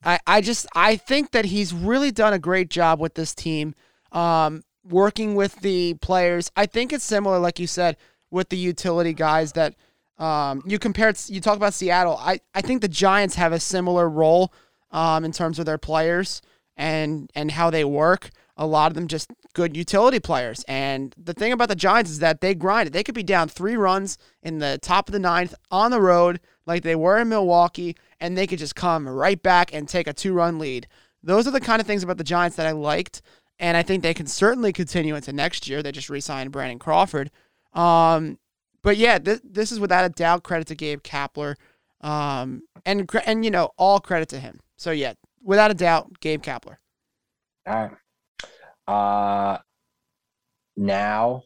I I just I think that he's really done a great job with this team, um, working with the players. I think it's similar, like you said, with the utility guys that um, you compared, you talk about Seattle. I, I think the Giants have a similar role um, in terms of their players and and how they work. A lot of them just good utility players. And the thing about the Giants is that they grind it. They could be down three runs in the top of the ninth on the road, like they were in Milwaukee, and they could just come right back and take a two run lead. Those are the kind of things about the Giants that I liked. And I think they can certainly continue into next year. They just re signed Brandon Crawford. Um, but yeah, this, this is without a doubt credit to Gabe Kapler, um, and and you know all credit to him. So yeah, without a doubt, Gabe Kapler. All right. Uh, now,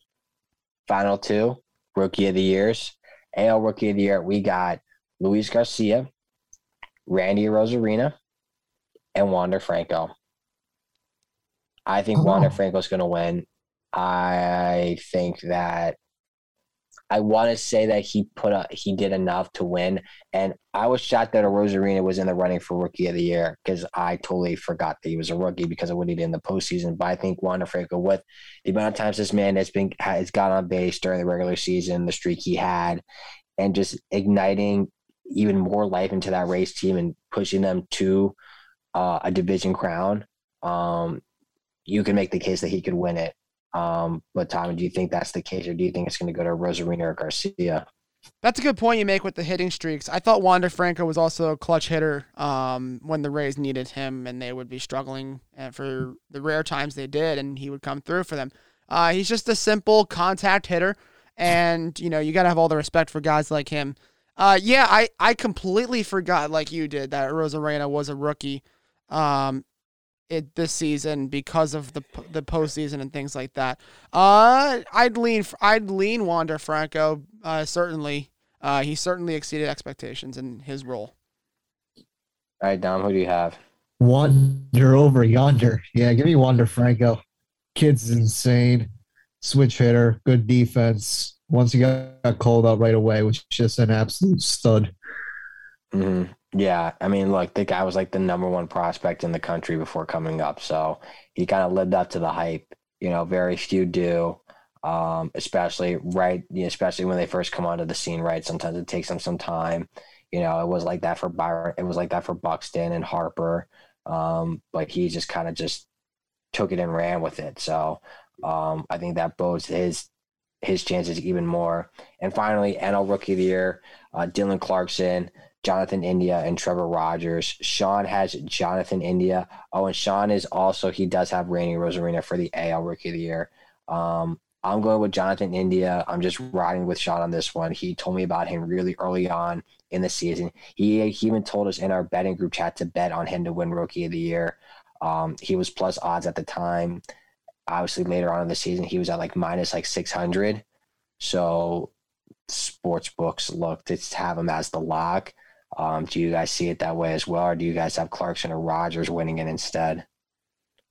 final two rookie of the years, AL rookie of the year. We got Luis Garcia, Randy Arozarena, and Wander Franco. I think oh. Wander is going to win. I think that I want to say that he put a, he did enough to win, and I was shocked that Arozarena was in the running for Rookie of the Year because I totally forgot that he was a rookie because of what he did in the postseason. But I think Wander Franco, with the amount of times this man has been has got on base during the regular season, the streak he had, and just igniting even more life into that race team and pushing them to uh, a division crown, um, you can make the case that he could win it. Um, but Tommy, do you think that's the case, or do you think it's going to go to Arozarena or Garcia? That's a good point you make with the hitting streaks. I thought Wander Franco was also a clutch hitter um, when the Rays needed him and they would be struggling uh, for the rare times they did, and he would come through for them. Uh, he's just a simple contact hitter, and you know you got to have all the respect for guys like him. Uh, yeah, I, I completely forgot, like you did, that Arozarena was a rookie. Um, it this season because of the the postseason and things like that. Uh, I'd lean I'd lean Wander Franco. Uh, certainly, uh, he certainly exceeded expectations in his role. All right, Dom, who do you have? Wander over yonder. Yeah, give me Wander Franco. Kid's insane. Switch hitter, good defense. once he got, got called out right away, was just an absolute stud. hmm Yeah, I mean, look, the guy was like the number one prospect in the country before coming up, so he kind of lived up to the hype. You know, very few do, um, especially right, especially when they first come onto the scene. Right, sometimes it takes them some time. You know, it was like that for Byron. It was like that for Buxton and Harper, um, but he just kind of just took it and ran with it. So um, I think that bodes his his chances even more. And finally, NL Rookie of the Year, uh, Dylan Carlson. Jonathan India and Trevor Rogers. Sean has Jonathan India. Oh, and Sean is also he does have Randy Arozarena for the AL Rookie of the Year. Um, I'm going with Jonathan India. I'm just riding with Sean on this one. He told me about him really early on in the season. He, he even told us in our betting group chat to bet on him to win Rookie of the Year. Um, he was plus odds at the time. Obviously, later on in the season, he was at like minus like 600. So sports books look to have him as the lock. Um, do you guys see it that way as well, or do you guys have Carlson or Rogers winning it instead?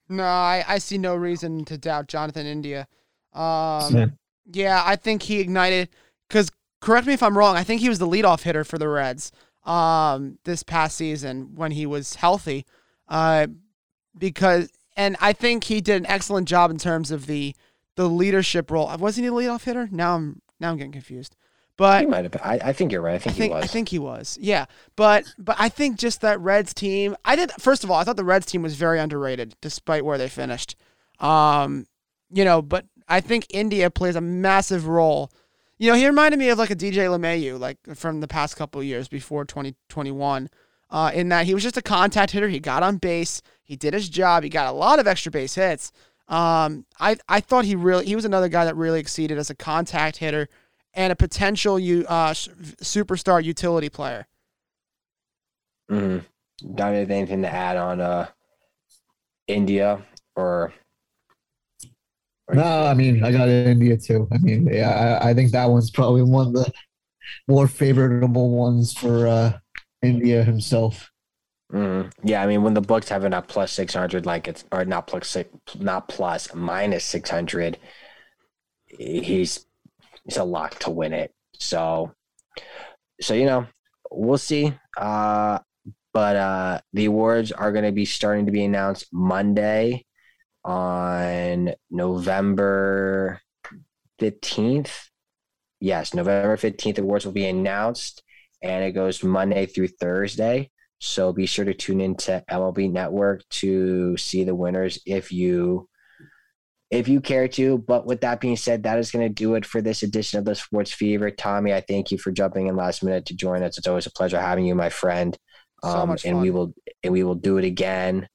No, I, I see no reason to doubt Jonathan India. Um, Yeah. yeah, I think he ignited because correct me if I'm wrong. I think he was the leadoff hitter for the Reds um, this past season when he was healthy. Uh, because and I think he did an excellent job in terms of the the leadership role. Wasn't he the leadoff hitter? Now I'm now I'm getting confused. But He might have. I, I think you're right. I I think, think he was. I think he was. Yeah. But but I think just that Reds team, I did first of all, I thought the Reds team was very underrated despite where they finished. Um, you know, but I think India plays a massive role. You know, he reminded me of like a DJ LeMahieu, like from the past couple of years before 2021. Uh, in that he was just a contact hitter. He got on base. He did his job. He got a lot of extra base hits. Um, I I thought he really he was another guy that really exceeded as a contact hitter and a potential you uh, superstar utility player. Mm-hmm. Don't have anything to add on uh, India or. or- No, I mean I got India too. I mean, yeah, I, I think that one's probably one of the more favorable ones for uh, India himself. Mhm. Yeah, I mean, when the books have it at plus six hundred, like it's or not plus six, not plus minus six hundred, he's he's a lock to win it. So, so you know, we'll see. Uh, but uh, the awards are going to be starting to be announced Monday on November fifteenth. Yes, November fifteenth. Awards will be announced, and it goes Monday through Thursday. So be sure to tune into MLB Network to see the winners if you if you care to. But with that being said, that is going to do it for this edition of the Sports Fever. Tommy, I thank you for jumping in last minute to join us. It's always a pleasure having you, my friend. So Um, much and we will and we will do it again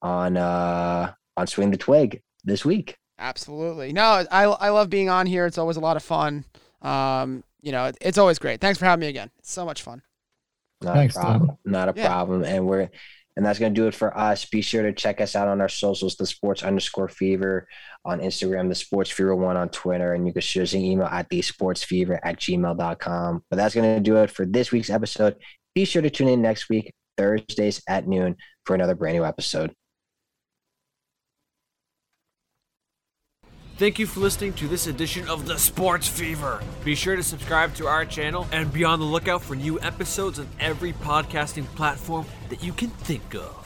on uh on Swing the Twig this week. Absolutely. No, I I love being on here. It's always a lot of fun. Um, you know, it, it's always great. Thanks for having me again. It's so much fun. Not Thanks, a Tom. problem. Not a Yeah. problem. And we're and that's gonna do it for us. Be sure to check us out on our socials, the sports underscore fever on Instagram, the sports fever one on Twitter, and you can shoot us an email at the sports fever at gmail.com. But that's gonna do it for this week's episode. Be sure to tune in next week, Thursdays at noon, for another brand new episode. Thank you for listening to this edition of the Sports Fever. Be sure to subscribe to our channel and be on the lookout for new episodes on every podcasting platform that you can think of.